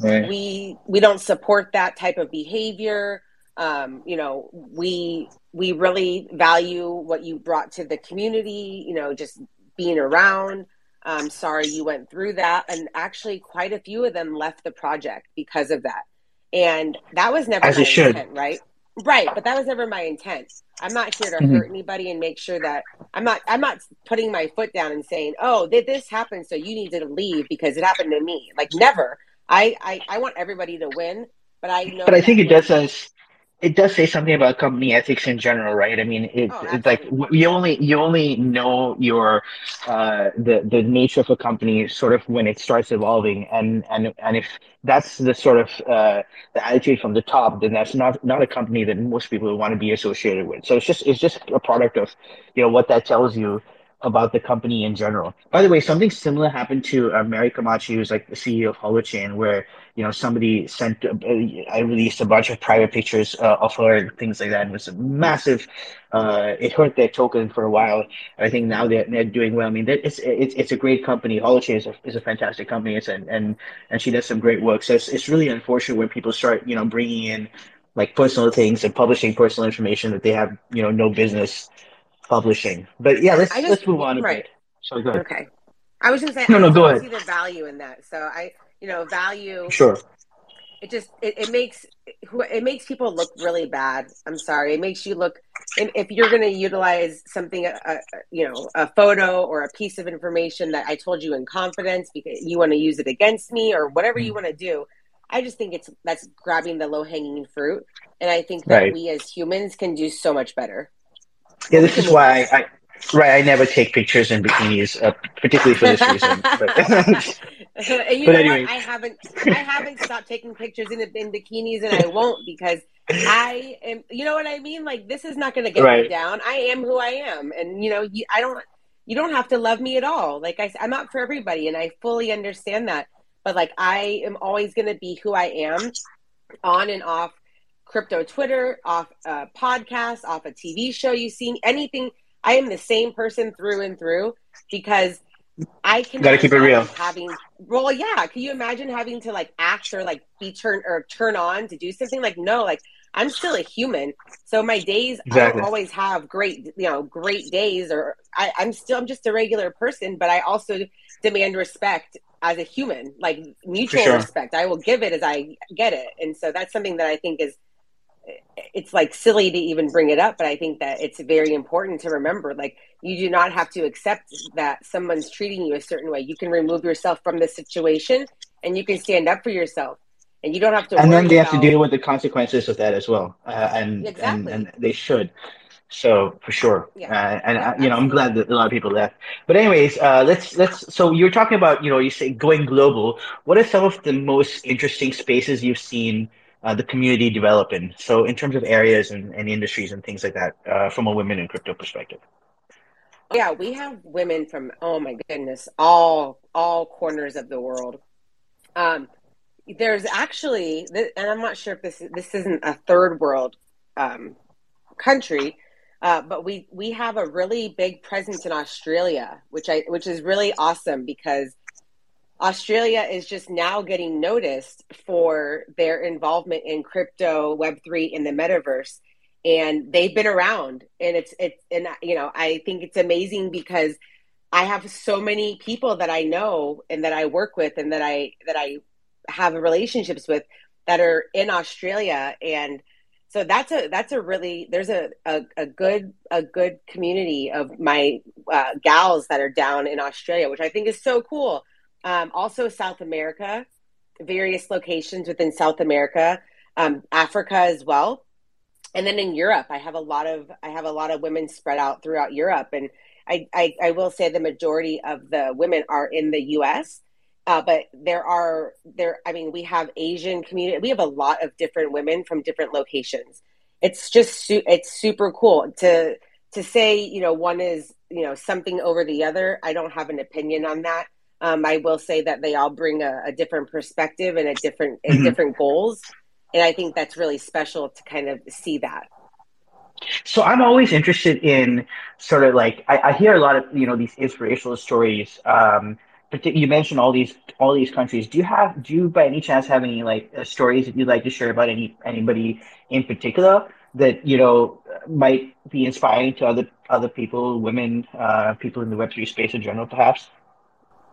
Right. We we don't support that type of behavior. Um, you know, we we really value what you brought to the community. You know, just being around. Um, sorry you went through that, and actually, quite a few of them left the project because of that. And that was never As my intent, right? Right, but that was never my intent. I'm not here to mm-hmm. hurt anybody and make sure that I'm not I'm not putting my foot down and saying, "Oh, did this happened, so you need to leave because it happened to me." Like never. I, I, I want everybody to win, but I know. But I think it does. It does say something about company ethics in general, right? I mean, it, oh, it's like you only you only know your uh, the the nature of a company sort of when it starts evolving, and and and if that's the sort of uh, the attitude from the top, then that's not not a company that most people want to be associated with. So it's just it's just a product of you know what that tells you about the company in general. By the way, something similar happened to uh, Mary Camacho, who's like the CEO of Holochain, where you know somebody sent uh, I released a bunch of private pictures uh, of her and things like that. And it was a massive. Uh, it hurt their token for a while. I think now they're, they're doing well. I mean, it's it's it's a great company. Holochain is a, is a fantastic company. It's and and and she does some great work. So it's it's really unfortunate when people start you know bringing in like personal things and publishing personal information that they have you know no business publishing. But yeah, let's just, let's move on. right. So go ahead. Okay. I was just saying. No, no, go ahead. See the value in that. So I, you know, value. Sure. It just it, it makes it makes people look really bad. I'm sorry. It makes you look. If you're going to utilize something, a, you know, a photo or a piece of information that I told you in confidence because you want to use it against me or whatever you mm. want to do, I just think it's that's grabbing the low hanging fruit, and I think that right. we as humans can do so much better. Yeah, this is why I, I right. I never take pictures in bikinis, uh, particularly for this reason. But, *laughs* *laughs* but anyway, I haven't I haven't stopped taking pictures in in bikinis, and I won't because I am. You know what I mean? Like this is not going to get right. me down. I am who I am, and you know, you, I don't. You don't have to love me at all. Like I, I'm not for everybody, and I fully understand that. But like, I am always going to be who I am, on and off crypto Twitter, off a podcast, off a TV show you've seen, anything. I am the same person through and through because I can gotta keep it real. Having well, yeah. Can you imagine having to like act or like be turned or turn on to do something? Like no, like I'm still a human. So my days exactly. I don't always have great, you know, great days or I, I'm still I'm just a regular person, but I also demand respect as a human, like mutual sure. respect. I will give it as I get it. And so that's something that I think is it's like silly to even bring it up, but I think that it's very important to remember. Like, you do not have to accept that someone's treating you a certain way. You can remove yourself from the situation, and you can stand up for yourself, and you don't have to. And then they about... have to deal with the consequences of that as well, uh, and, exactly. and and they should. So for sure, yeah. uh, and yeah, uh, you know, I'm glad that a lot of people left. But anyways, uh, let's let's. So you're talking about you know you say going global. What are some of the most interesting spaces you've seen uh, the community developing. So in terms of areas and, and industries and things like that, uh, from a women in crypto perspective. Yeah, we have women from oh my goodness, all all corners of the world. Um, there's actually, and I'm not sure if this this isn't a third world um, country, uh, but we we have a really big presence in Australia, which I which is really awesome because Australia is just now getting noticed for their involvement in crypto, Web three, in the metaverse, and they've been around. And it's it's and you know I think it's amazing because I have so many people that I know and that I work with and that I that I have relationships with that are in Australia and so that's a that's a really there's a a, a good a good community of my uh, gals that are down in Australia, which I think is so cool. Um, also, South America, various locations within South America, um, Africa as well, and then in Europe, I have a lot of I have a lot of women spread out throughout Europe, and I, I, I will say the majority of the women are in the U.S. Uh, but there are there i mean we have asian community we have a lot of different women from different locations. It's just su- it's super cool. To to say you know one is you know something over the other i don't have an opinion on that um, i will say that they all bring a, a different perspective and a different and mm-hmm. different goals and i think that's really special to kind of see that so I'm always interested in sort of like I, I, hear a lot of you know these inspirational stories um, you mentioned all these all these countries. Do you have do you by any chance have any like uh, stories that you'd like to share about any anybody in particular that you know might be inspiring to other other people, women, uh, people in the Web three space in general, perhaps?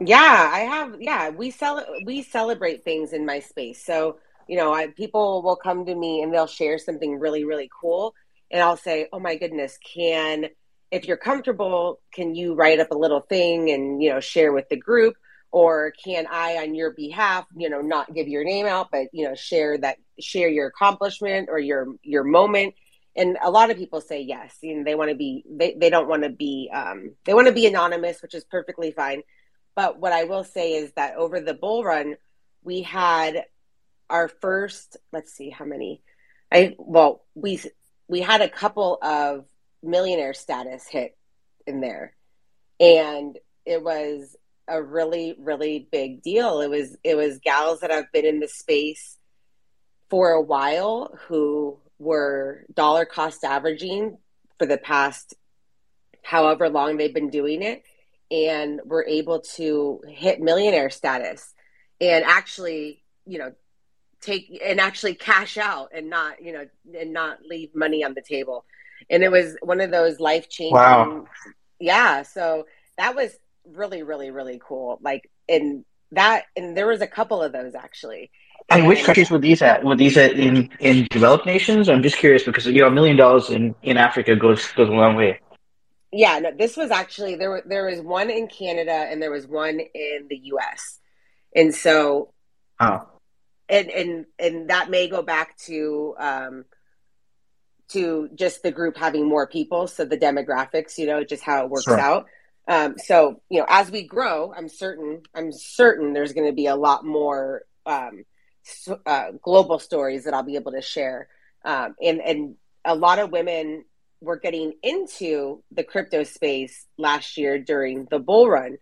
Yeah, I have. Yeah, we sell we celebrate things in my space. So you know, I, people will come to me and they'll share something really really cool, and I'll say, "Oh my goodness, can." if you're comfortable, can you write up a little thing and, you know, share with the group? Or can I, on your behalf, you know, not give your name out, but, you know, share that, share your accomplishment or your, your moment? And a lot of people say yes. Know, they want to be, they, they don't want to be, um, they want to be anonymous, which is perfectly fine. But what I will say is that over the bull run, we had our first, let's see how many. I, well, we, we had a couple of millionaire status hit in there. And it was a really, really big deal. It was it was gals that have been in the space for a while who were dollar cost averaging for the past however long they've been doing it and were able to hit millionaire status and actually, you know, take and actually cash out and not, you know, and not leave money on the table and it was one of those life changing. Wow. Yeah, so that was really, really, really cool. Like, in that, and there was a couple of those actually. And, and which countries were these at? Were these at in in developed nations? I'm just curious because you know a million dollars in in Africa goes goes a long way. Yeah, no, this was actually there. There was one in Canada and there was one in the U.S. And so, oh. and and and that may go back to um, to just the group having more people. So the demographics, you know, just how it works sure. out. Um, so you know, as we grow, I'm certain, I'm certain there's going to be a lot more um, uh, global stories that I'll be able to share. Um, and and a lot of women were getting into the crypto space last year during the bull run,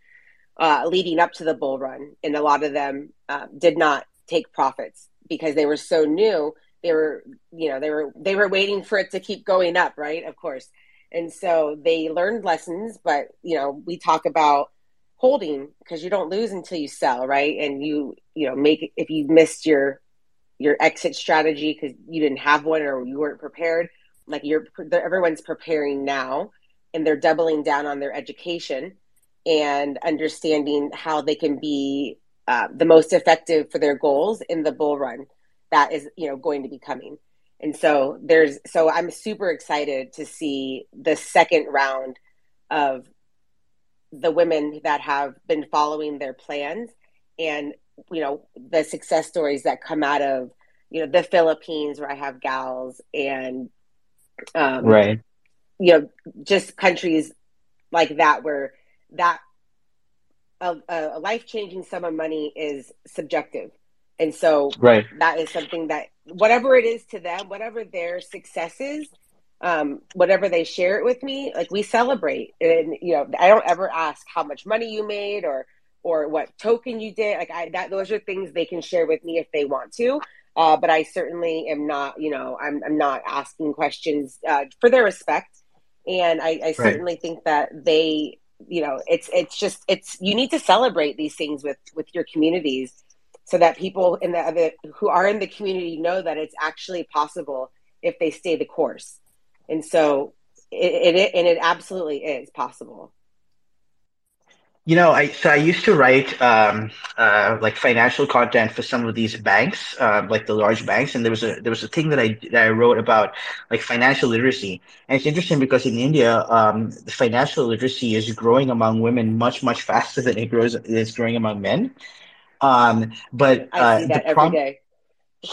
uh, leading up to the bull run, and a lot of them uh, did not take profits because they were so new. They were you know they were they were waiting for it to keep going up right? Of course. And so they learned lessons but you know we talk about holding because you don't lose until you sell right? And you you know make if you missed your your exit strategy because you didn't have one or you weren't prepared like you're everyone's preparing now and they're doubling down on their education and understanding how they can be uh, the most effective for their goals in the bull run that is you know going to be coming. And so there's so I'm super excited to see the second round of the women that have been following their plans and you know the success stories that come out of you know the Philippines where I have gals and um, right. you know just countries like that where that a, a life changing sum of money is subjective. And so right. that is something that whatever it is to them whatever their success is um, whatever they share it with me like we celebrate. And you know i don't ever ask how much money you made or or what token you did. Like i that those are things they can share with me if they want to uh, but i certainly am not you know i'm, I'm not asking questions uh, for their respect. And i, I right. certainly think that they you know it's it's just it's you need to celebrate these things with with your communities so that people in the who are in the community know that it's actually possible if they stay the course. And so it, it and it absolutely is possible you know, I so I used to write um, uh, like financial content for some of these banks, uh, like the large banks, and there was a there was a thing that I that I wrote about like financial literacy, and it's interesting because in India, um, the financial literacy is growing among women much much faster than it grows is growing among men. Um, but uh, I see that every day.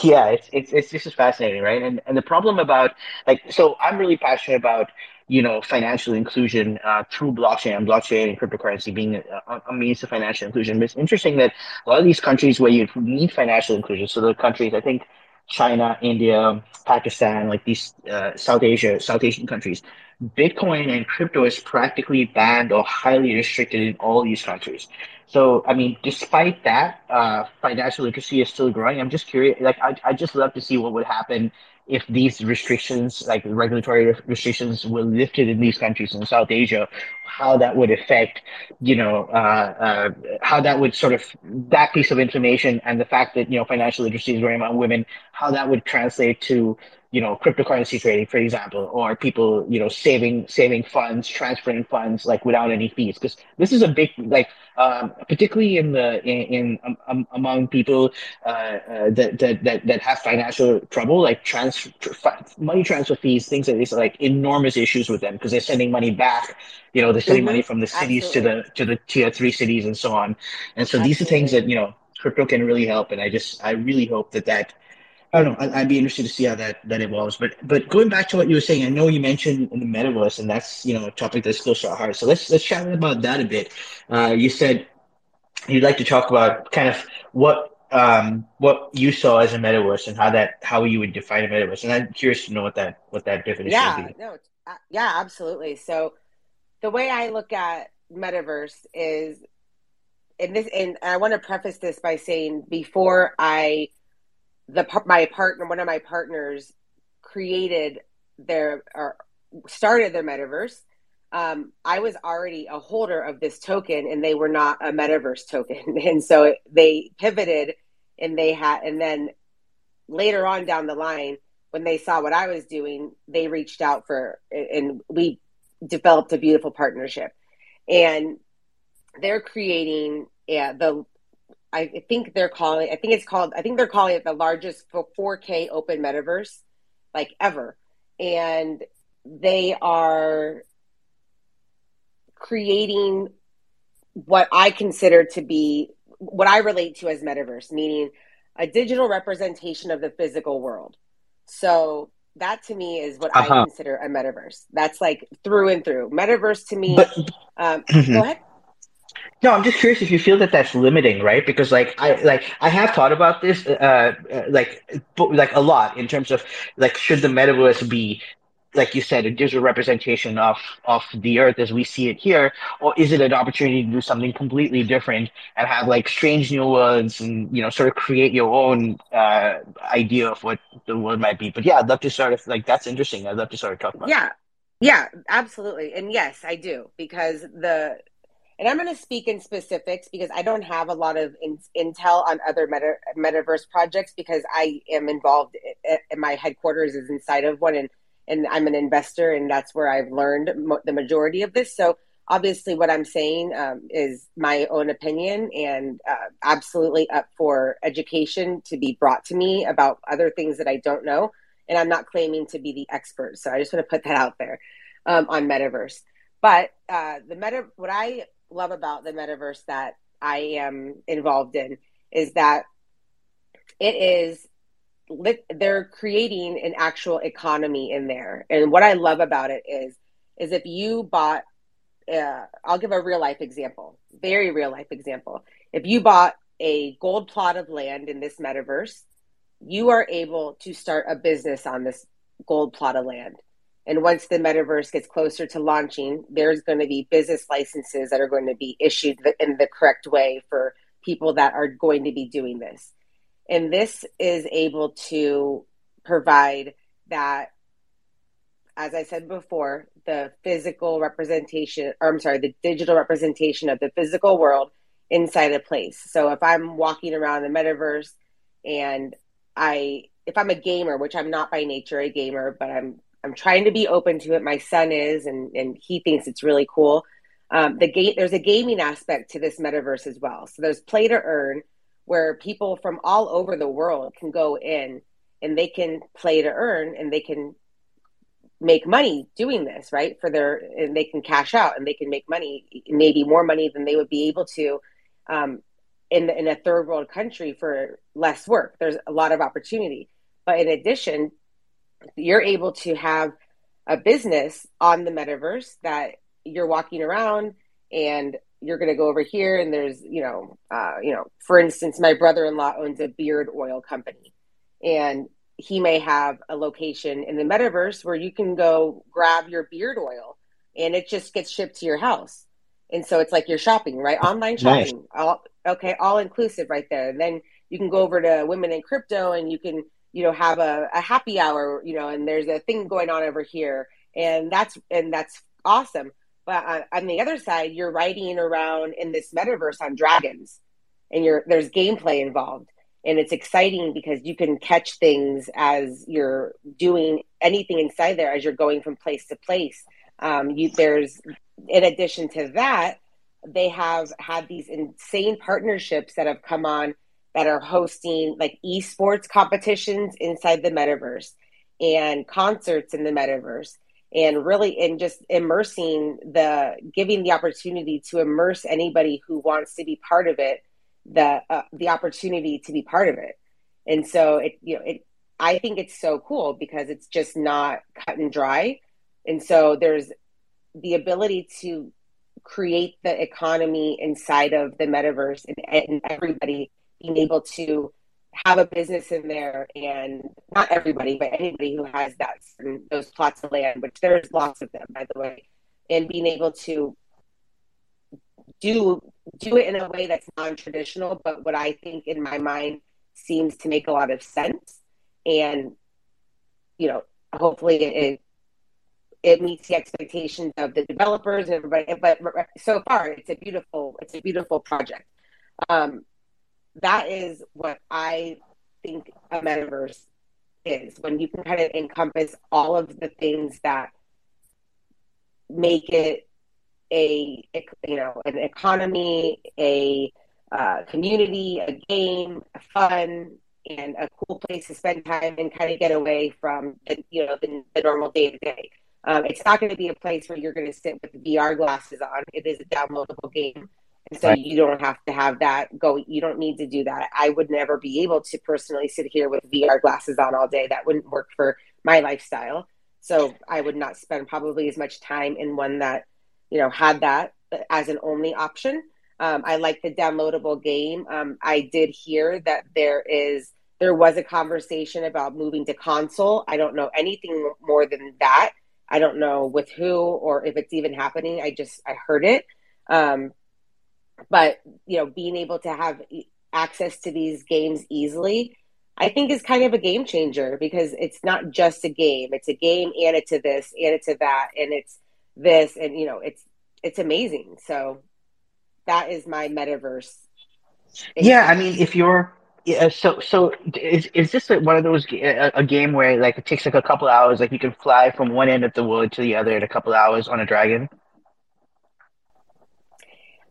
Yeah, it's it's it's just fascinating, right? And and the problem about like so I'm really passionate about you know, financial inclusion uh, through blockchain and blockchain and cryptocurrency being a, a, means of financial inclusion. But it's interesting that a lot of these countries where you need financial inclusion, so the countries, I think China, India, Pakistan, like these uh, South Asia, South Asian countries, Bitcoin and crypto is practically banned or highly restricted in all these countries. So, I mean, despite that, uh, financial literacy is still growing. I'm just curious, like, I, I just love to see what would happen if these restrictions, like regulatory restrictions, were lifted in these countries in South Asia, how that would affect, you know, uh, uh, how that would sort of that piece of information and the fact that you know financial literacy is very among women, how that would translate to you know cryptocurrency trading for example or people you know saving saving funds transferring funds like without any fees because this is a big like um, particularly in the in, in um, um among people uh, uh, that, that that that have financial trouble like transfer money transfer fees things like this are like enormous issues with them because they're sending money back you know they're sending mm-hmm. money from the cities Absolutely. to the to the tier three cities and so on and so Absolutely. these are things that you know crypto can really help and i just i really hope that that I don't know. I'd be interested to see how that, that evolves. But but going back to what you were saying, I know you mentioned the metaverse, and that's you know a topic that's close to our heart. So let's let's chat about that a bit. Uh, you said you'd like to talk about kind of what um, what you saw as a metaverse and how that how you would define a metaverse. And I'm curious to know what that what that definition yeah, would be. No, uh, yeah, absolutely. So the way I look at metaverse is, and this, and I want to preface this by saying before I the my partner, one of my partners, created their or started their metaverse. Um, I was already a holder of this token, and they were not a metaverse token, *laughs* and so they pivoted, and they had, and then later on down the line, when they saw what I was doing, they reached out for, and we developed a beautiful partnership, and they're creating yeah the I think they're calling. I think it's called. I think they're calling it the largest 4K open metaverse like ever, and they are creating what I consider to be what I relate to as metaverse, meaning a digital representation of the physical world. So that to me is what uh-huh. I consider a metaverse. That's like through and through. Metaverse to me. But, um. *clears throat* Go ahead. No, I'm just curious if you feel that that's limiting, right? Because like I like I have thought about this, uh, uh, like like a lot in terms of like should the metaverse be like you said, a digital representation of of the earth as we see it here, or is it an opportunity to do something completely different and have like strange new worlds and you know sort of create your own uh, idea of what the world might be? But yeah, I'd love to sort of like that's interesting. I'd love to sort of talk about. Yeah, yeah, absolutely, and yes, I do because the and I'm going to speak in specifics because I don't have a lot of in, intel on other meta, metaverse projects because I am involved. In, my headquarters is inside of one, and and I'm an investor, and that's where I've learned mo- the majority of this. So obviously, what I'm saying um, is my own opinion, and uh, absolutely up for education to be brought to me about other things that I don't know. and I'm not claiming to be the expert. So I just want to put that out there um, on metaverse. But uh, the meta, what I love about the metaverse that I am involved in is that it is they're creating an actual economy in there. And what I love about it is is if you bought uh, I'll give a real life example, very real life example. If you bought a gold plot of land in this metaverse, you are able to start a business on this gold plot of land. And once the metaverse gets closer to launching, there's going to be business licenses that are going to be issued in the correct way for people that are going to be doing this. And this is able to provide that, as I said before, the physical representation, or I'm sorry, the digital representation of the physical world inside a place. So if I'm walking around the metaverse and I if I'm a gamer, which I'm not by nature a gamer, but I'm I'm trying to be open to it. My son is, and and he thinks it's really cool. Um, the game there's a gaming aspect to this metaverse as well. So there's play to earn, where people from all over the world can go in and they can play to earn, and they can make money doing this, right? For their and they can cash out and they can make money, maybe more money than they would be able to um, in in a third world country for less work. There's a lot of opportunity, but in addition, you're able to have a business on the metaverse that you're walking around and you're going to go over here and there's you know uh, you know for instance my brother-in-law owns a beard oil company and he may have a location in the metaverse where you can go grab your beard oil and it just gets shipped to your house. And so it's like you're shopping right? Online shopping. Nice. all okay all inclusive right there. And then you can go over to women in crypto and you can you know have a, a happy hour you know and there's a thing going on over here. And that's and that's awesome. But on, on the other side you're riding around in this metaverse on dragons and you're there's gameplay involved. And it's exciting because you can catch things as you're doing anything inside there as you're going from place to place. Um, you, there's in addition to that they have had these insane partnerships that have come on that are hosting like esports competitions inside the metaverse and concerts in the metaverse and really and just immersing the giving the opportunity to immerse anybody who wants to be part of it the uh, the opportunity to be part of it. And so it you know it i think it's so cool because it's just not cut and dry. And so there's the ability to create the economy inside of the metaverse and, and everybody being able to have a business in there and not everybody but anybody who has that certain, those plots of land which there's lots of them by the way and being able to do do it in a way that's non-traditional but what i think in my mind seems to make a lot of sense and you know hopefully it, it meets the expectations of the developers and everybody. But so far, it's a beautiful, it's a beautiful project. Um, that is what I think a metaverse is when you can kind of encompass all of the things that make it a you know an economy, a uh, community, a game, fun, and a cool place to spend time and kind of get away from the, you know the, the normal day to day. It's not going to be a place where you're going to sit with VR glasses on. It is a downloadable game. And so right. you don't have to have that go. You don't need to do that. I would never be able to personally sit here with VR glasses on all day. That wouldn't work for my lifestyle. So I would not spend probably as much time in one that, you know, had that as an only option. Um, I like the downloadable game. Um, I did hear that there is there was a conversation about moving to console. I don't know anything more than that. I don't know with who or if it's even happening. I just I heard it. Um, but you know, being able to have access to these games easily, I think is kind of a game changer because it's not just a game. It's a game and it's a this and it's a that and it's this and you know it's it's amazing. So that is my metaverse. Yeah, I mean, if you're yeah, so so is is this like one of those a, a game where like it takes like a couple hours, like you can fly from one end of the world to the other in a couple hours on a dragon?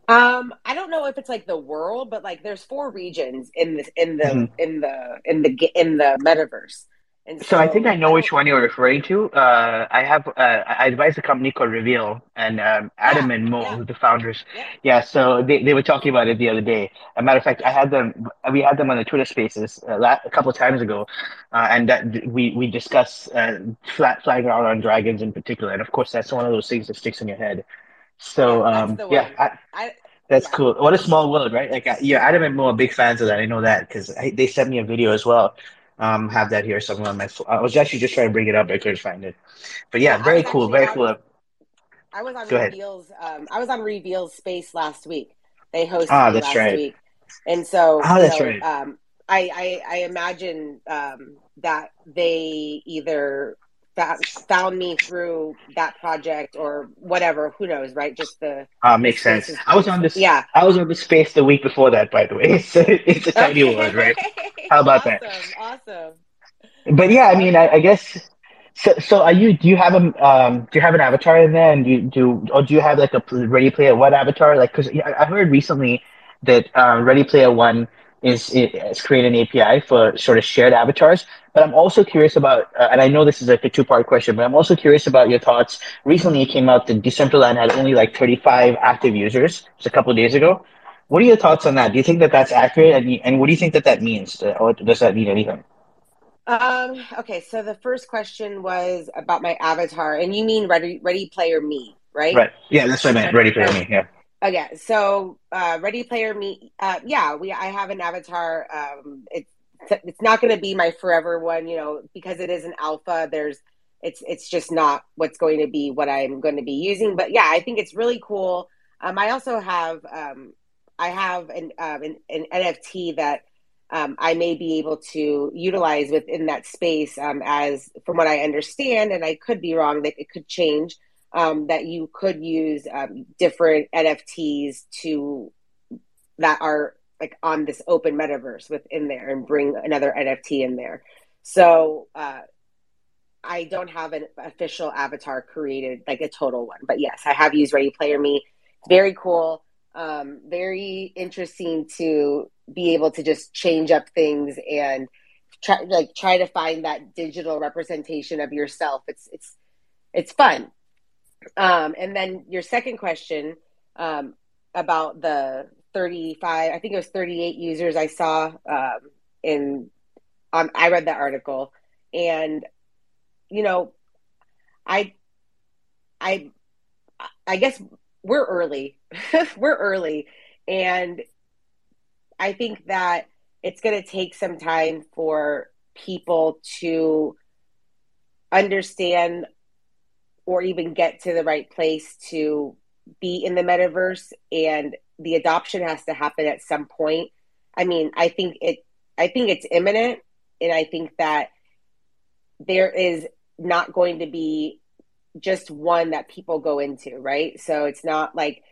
Um, I don't know if it's like the world, but like there's four regions in this in the mm-hmm. in the in the in the metaverse, And so, so I think I know I which one you're referring to. Uh, I have uh, I advise a company called Reveal, and um, Adam yeah, and Mo, yeah. the founders. Yeah. yeah. so they, they were talking about it the other day. As a matter of fact, I had them. We had them on the Twitter Spaces uh, a couple times ago, uh, and that we we discussed uh, flat flying around on dragons in particular. And of course, that's one of those things that sticks in your head. So um, yeah, I, I, that's cool. What a small world, right? Like, yeah, Adam and Mo are big fans of that. I know that because they sent me a video as well um, have that here somewhere on my. Phone. I was actually just trying to bring it up, but I couldn't find it. But yeah, yeah very cool, very cool. I was on Go Reveals. Um, I was on Reveals Space last week. They hosted ah, that's last right. week, and so oh, that's know, right. Um, I, I, I imagine um, that they either that found me through that project or whatever. Who knows, right? Just the uh, makes sense. I was on this. Yeah, I was on the space the week before that. By the way, *laughs* so it's a tiny okay. world, right? *laughs* How about awesome, that? Awesome. But yeah, I mean, I, I, guess. So, so are you? Do you have a um? Do you have an avatar in there? And do you do or do you have like a Ready Player One avatar? Like, because I heard recently that uh, Ready Player One is is create an API for sort of shared avatars. But I'm also curious about, uh, and I know this is like a two part question, but I'm also curious about your thoughts. Recently, it came out that Decentraland had only like 35 active users just a couple of days ago. What are your thoughts on that? Do you think that that's accurate, and, and what do you think that that means, or does that mean anything? Um, okay, so the first question was about my avatar, and you mean Ready Ready Player Me, right? Right. Yeah, that's what I meant. Ready Player Me. Yeah. Okay, so uh, Ready Player Me, uh, yeah, we I have an avatar. Um, it's it's not going to be my forever one, you know, because it is an alpha. There's it's it's just not what's going to be what I'm going to be using. But yeah, I think it's really cool. Um, I also have um, I have an, um, an, an NFT that um, I may be able to utilize within that space um, as from what I understand, and I could be wrong. That it could change um, that you could use um, different NFTs to that are like on this open metaverse within there and bring another NFT in there. So uh, I don't have an official avatar created, like a total one, but yes, I have used Ready Player Me. Very cool, um, very interesting to be able to just change up things and try like try to find that digital representation of yourself. It's it's it's fun. Um, and then your second question um, about the 35, I think it was 38 users I saw um, in, um, I read that article. And, you know, I, I, I guess we're early. *laughs* we're early. And I think that it's going to take some time for people to understand or even get to the right place to be in the metaverse and the adoption has to happen at some point. I mean i think it i think it's imminent and i think that there is not going to be just one that people go into right? So it's not like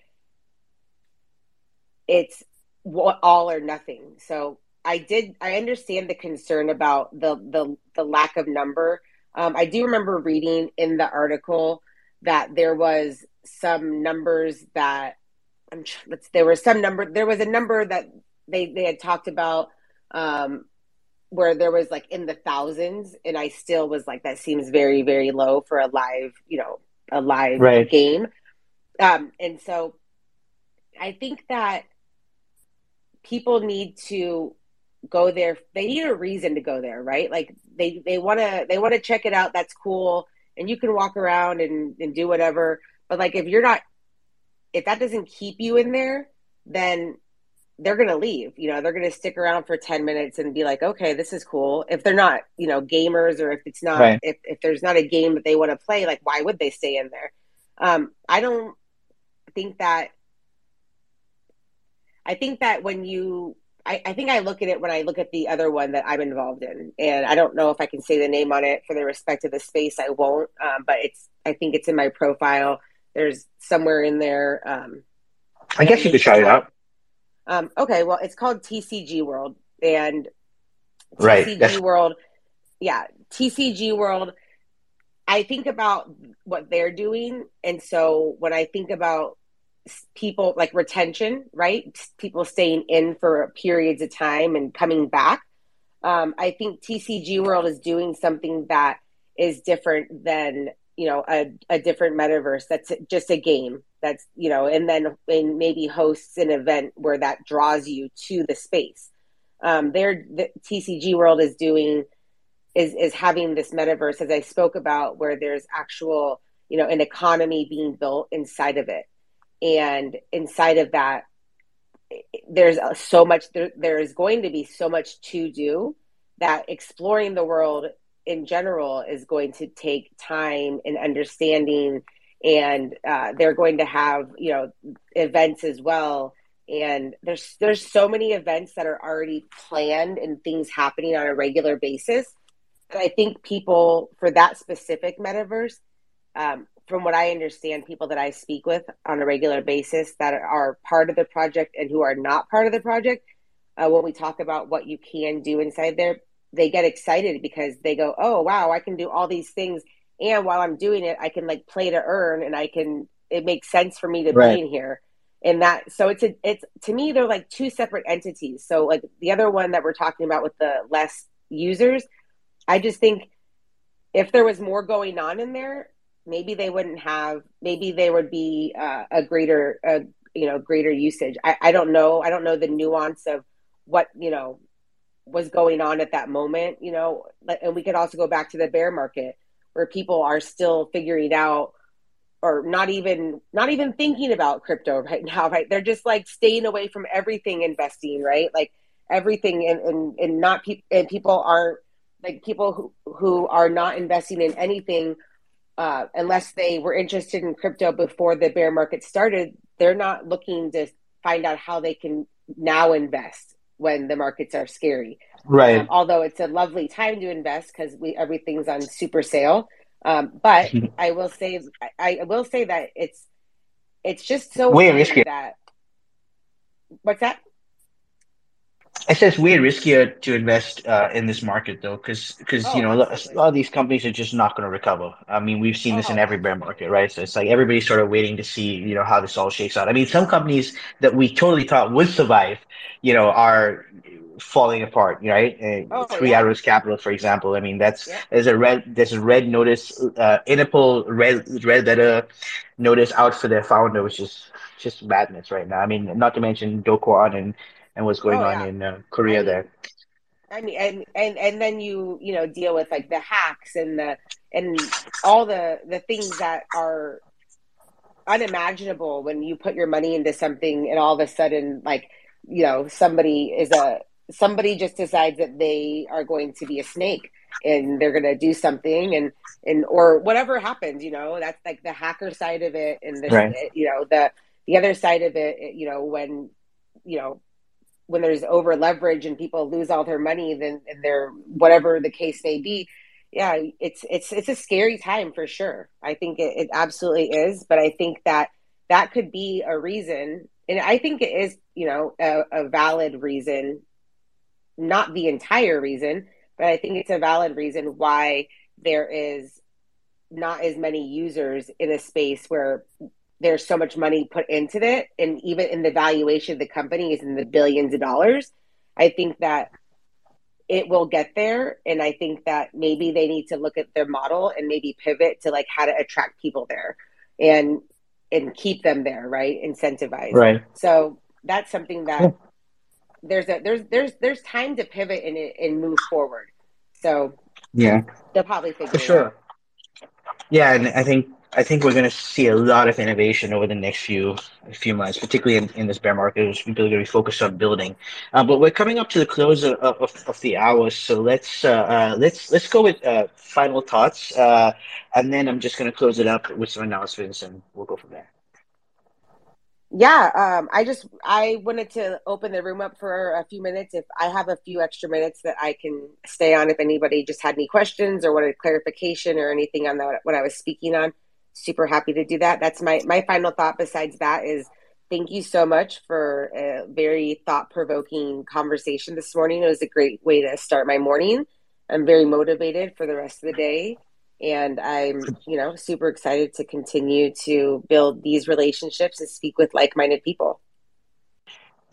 it's all or nothing. So i did i understand the concern about the the, the lack of number um, I do remember reading in the article that there was some numbers that I'm there was some number there was a number that they they had talked about um, where there was like in the thousands and I still was like that seems very very low for a live you know a live right. game um, and so I think that people need to go there. They need a reason to go there right? Like they they want to they want to check it out. That's cool. And you can walk around and, and do whatever. But like if you're not if that doesn't keep you in there then they're going to leave. You know they're going to stick around for 10 minutes and be like okay this is cool. If they're not you know gamers or if it's not right. if, if there's not a game that they want to play like why would they stay in there? Um i don't think that i think that when you I, I, think I look at it when I look at the other one that I'm involved in, and I don't know if I can say the name on it for the respect of the space. I won't, um, but it's. I think it's in my profile. There's somewhere in there. Um, I guess you could shout it out. Um, okay, well, it's called TCG World, and right, TCG That's... World. Yeah, TCG World. I think about what they're doing, and so when I think about people like retention, right? People staying in for periods of time and coming back. Um, I think TCG World is doing something that is different than you know a, a different metaverse that's just a game that's you know and then and maybe hosts an event where that draws you to the space um their the tcg world is doing is is having this metaverse as i spoke about where there's actual you know an economy being built inside of it and inside of that there's so much there, there is going to be so much to do that exploring the world in general is going to take time and understanding. And uh, they're going to have you know events as well. And there's there's so many events that are already planned and things happening on a regular basis. And i think people for that specific metaverse um, from what i understand people that i speak with on a regular basis that are part of the project and who are not part of the project uh, when we talk about what you can do inside there they get excited because they go, oh wow, I can do all these things, and while I'm doing it, I can like play to earn, and I can. It makes sense for me to right. be in here, and that so it's a it's to me they're like two separate entities. So like the other one that we're talking about with the less users, I just think if there was more going on in there, maybe they wouldn't have. Maybe there would be uh, a greater, you know, greater usage. I, I don't know. I don't know the nuance of what you know was going on at that moment, you know, and we could also go back to the bear market where people are still figuring out or not even not even thinking about crypto *laughs* right now, right? They're just like staying away from everything investing, right? Like everything and and, and not people and people aren't like people who who are not investing in anything uh, unless they were interested in crypto before the bear market started, they're not looking to find out how they can now invest when the markets are scary. Right. Um, although it's a lovely time to invest because we everything's on super sale. Um, but *laughs* I will say I, I, will say that it's it's just so way risky that what's that? It says way riskier to invest uh, in this market though, because because oh, you know absolutely. a lot of these companies are just not going to recover. I mean, we've seen this oh. in every bear market, right? So it's like everybody's sort of waiting to see you know how this all shakes out. I mean, some companies that we totally thought would survive, you know, are falling apart, right? Uh, oh, Three yeah. Arrows Capital, for example. I mean, that's yeah. there's a red there's a red notice, uh, Interpol red red letter notice out for their founder, which is just madness right now. I mean, not to mention Do Kwon and and what's going oh, on in uh, Korea I mean, there. I mean, and and and then you you know deal with like the hacks and the and all the the things that are unimaginable when you put your money into something and all of a sudden like you know somebody is a somebody just decides that they are going to be a snake and they're going to do something and and or whatever happens you know that's like the hacker side of it and the right. you know the the other side of it you know when you know when there's over leverage and people lose all their money then and they're whatever the case may be yeah it's it's it's a scary time for sure. I think it, it absolutely is but i think that that could be a reason. And i think it is you know a, a valid reason not the entire reason but i think it's a valid reason why there is not as many users in a space where there's so much money put into it and even in the valuation of the company is in the billions of dollars i think that it will get there. And i think that maybe they need to look at their model and maybe pivot to like how to attract people there and and keep them there right? Incentivize. Right. So that's something that yeah. there's a there's there's there's time to pivot and and move forward. So yeah. they'll probably figure for sure. yeah and i think I think we're going to see a lot of innovation over the next few few months, particularly in, in this bear market, which are going to be focused on building. Uh, but we're coming up to the close of, of, of the hour, so let's uh, uh, let's let's go with uh, final thoughts, uh, and then I'm just going to close it up with some announcements, and we'll go from there. Yeah, um, I just I wanted to open the room up for a few minutes. If I have a few extra minutes that I can stay on, if anybody just had any questions or wanted clarification or anything on what I was speaking on super happy to do that. That's my my final thought. Besides that, is thank you so much for a very thought provoking conversation this morning. It was a great way to start my morning. I'm very motivated for the rest of the day. And I'm, you know, super excited to continue to build these relationships and speak with like minded people.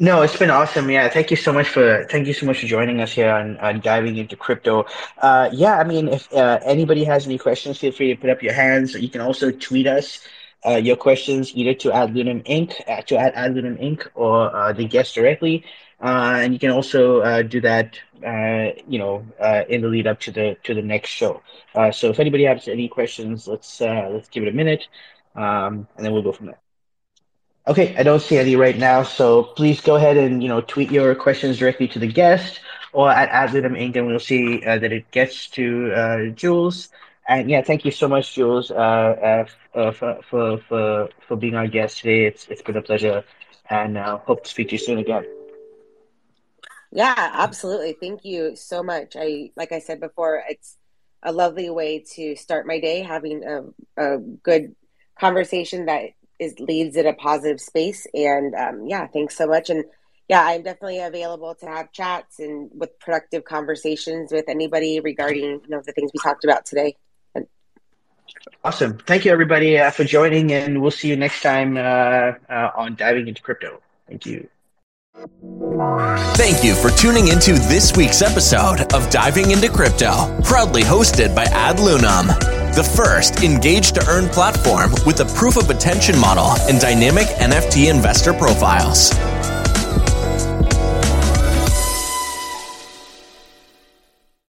No, it's been awesome. Yeah, thank you so much for thank you so much for joining us here on, on diving into crypto. Uh, yeah, I mean, if uh, anybody has any questions, feel free to put up your hands. You can also tweet us uh, your questions either to AdLunam Inc. Uh, to at AdLunam Inc. or uh, the guest directly, uh, and you can also uh, do that, you know, in the lead up to the to the next show. So if anybody has any questions, let's let's give it a minute, um, and then we'll go from there. Okay, I don't see any right now, so please go ahead and you know tweet your questions directly to the guest or at AdLunam Inc. and we'll see uh, that it gets to uh, Jules. And yeah, thank you so much, Jules, uh, uh, uh for, for for for being our guest today. It's it's been a pleasure, and uh, hope to speak to you soon again. Yeah, absolutely. Thank you so much. I like I said before, it's a lovely way to start my day, having a, a good conversation that is leads in a positive space. And um, yeah, thanks so much. And yeah, I'm definitely available to have chats and with productive conversations with anybody regarding you know the things we talked about today. Awesome. Thank you, everybody, uh, for joining, and we'll see you next time uh, uh, on Diving into Crypto. Thank you. Thank you for tuning into this week's episode of Diving into Crypto, proudly hosted by AdLunam the first engage to earn platform with a proof of attention model and dynamic NFT investor profiles.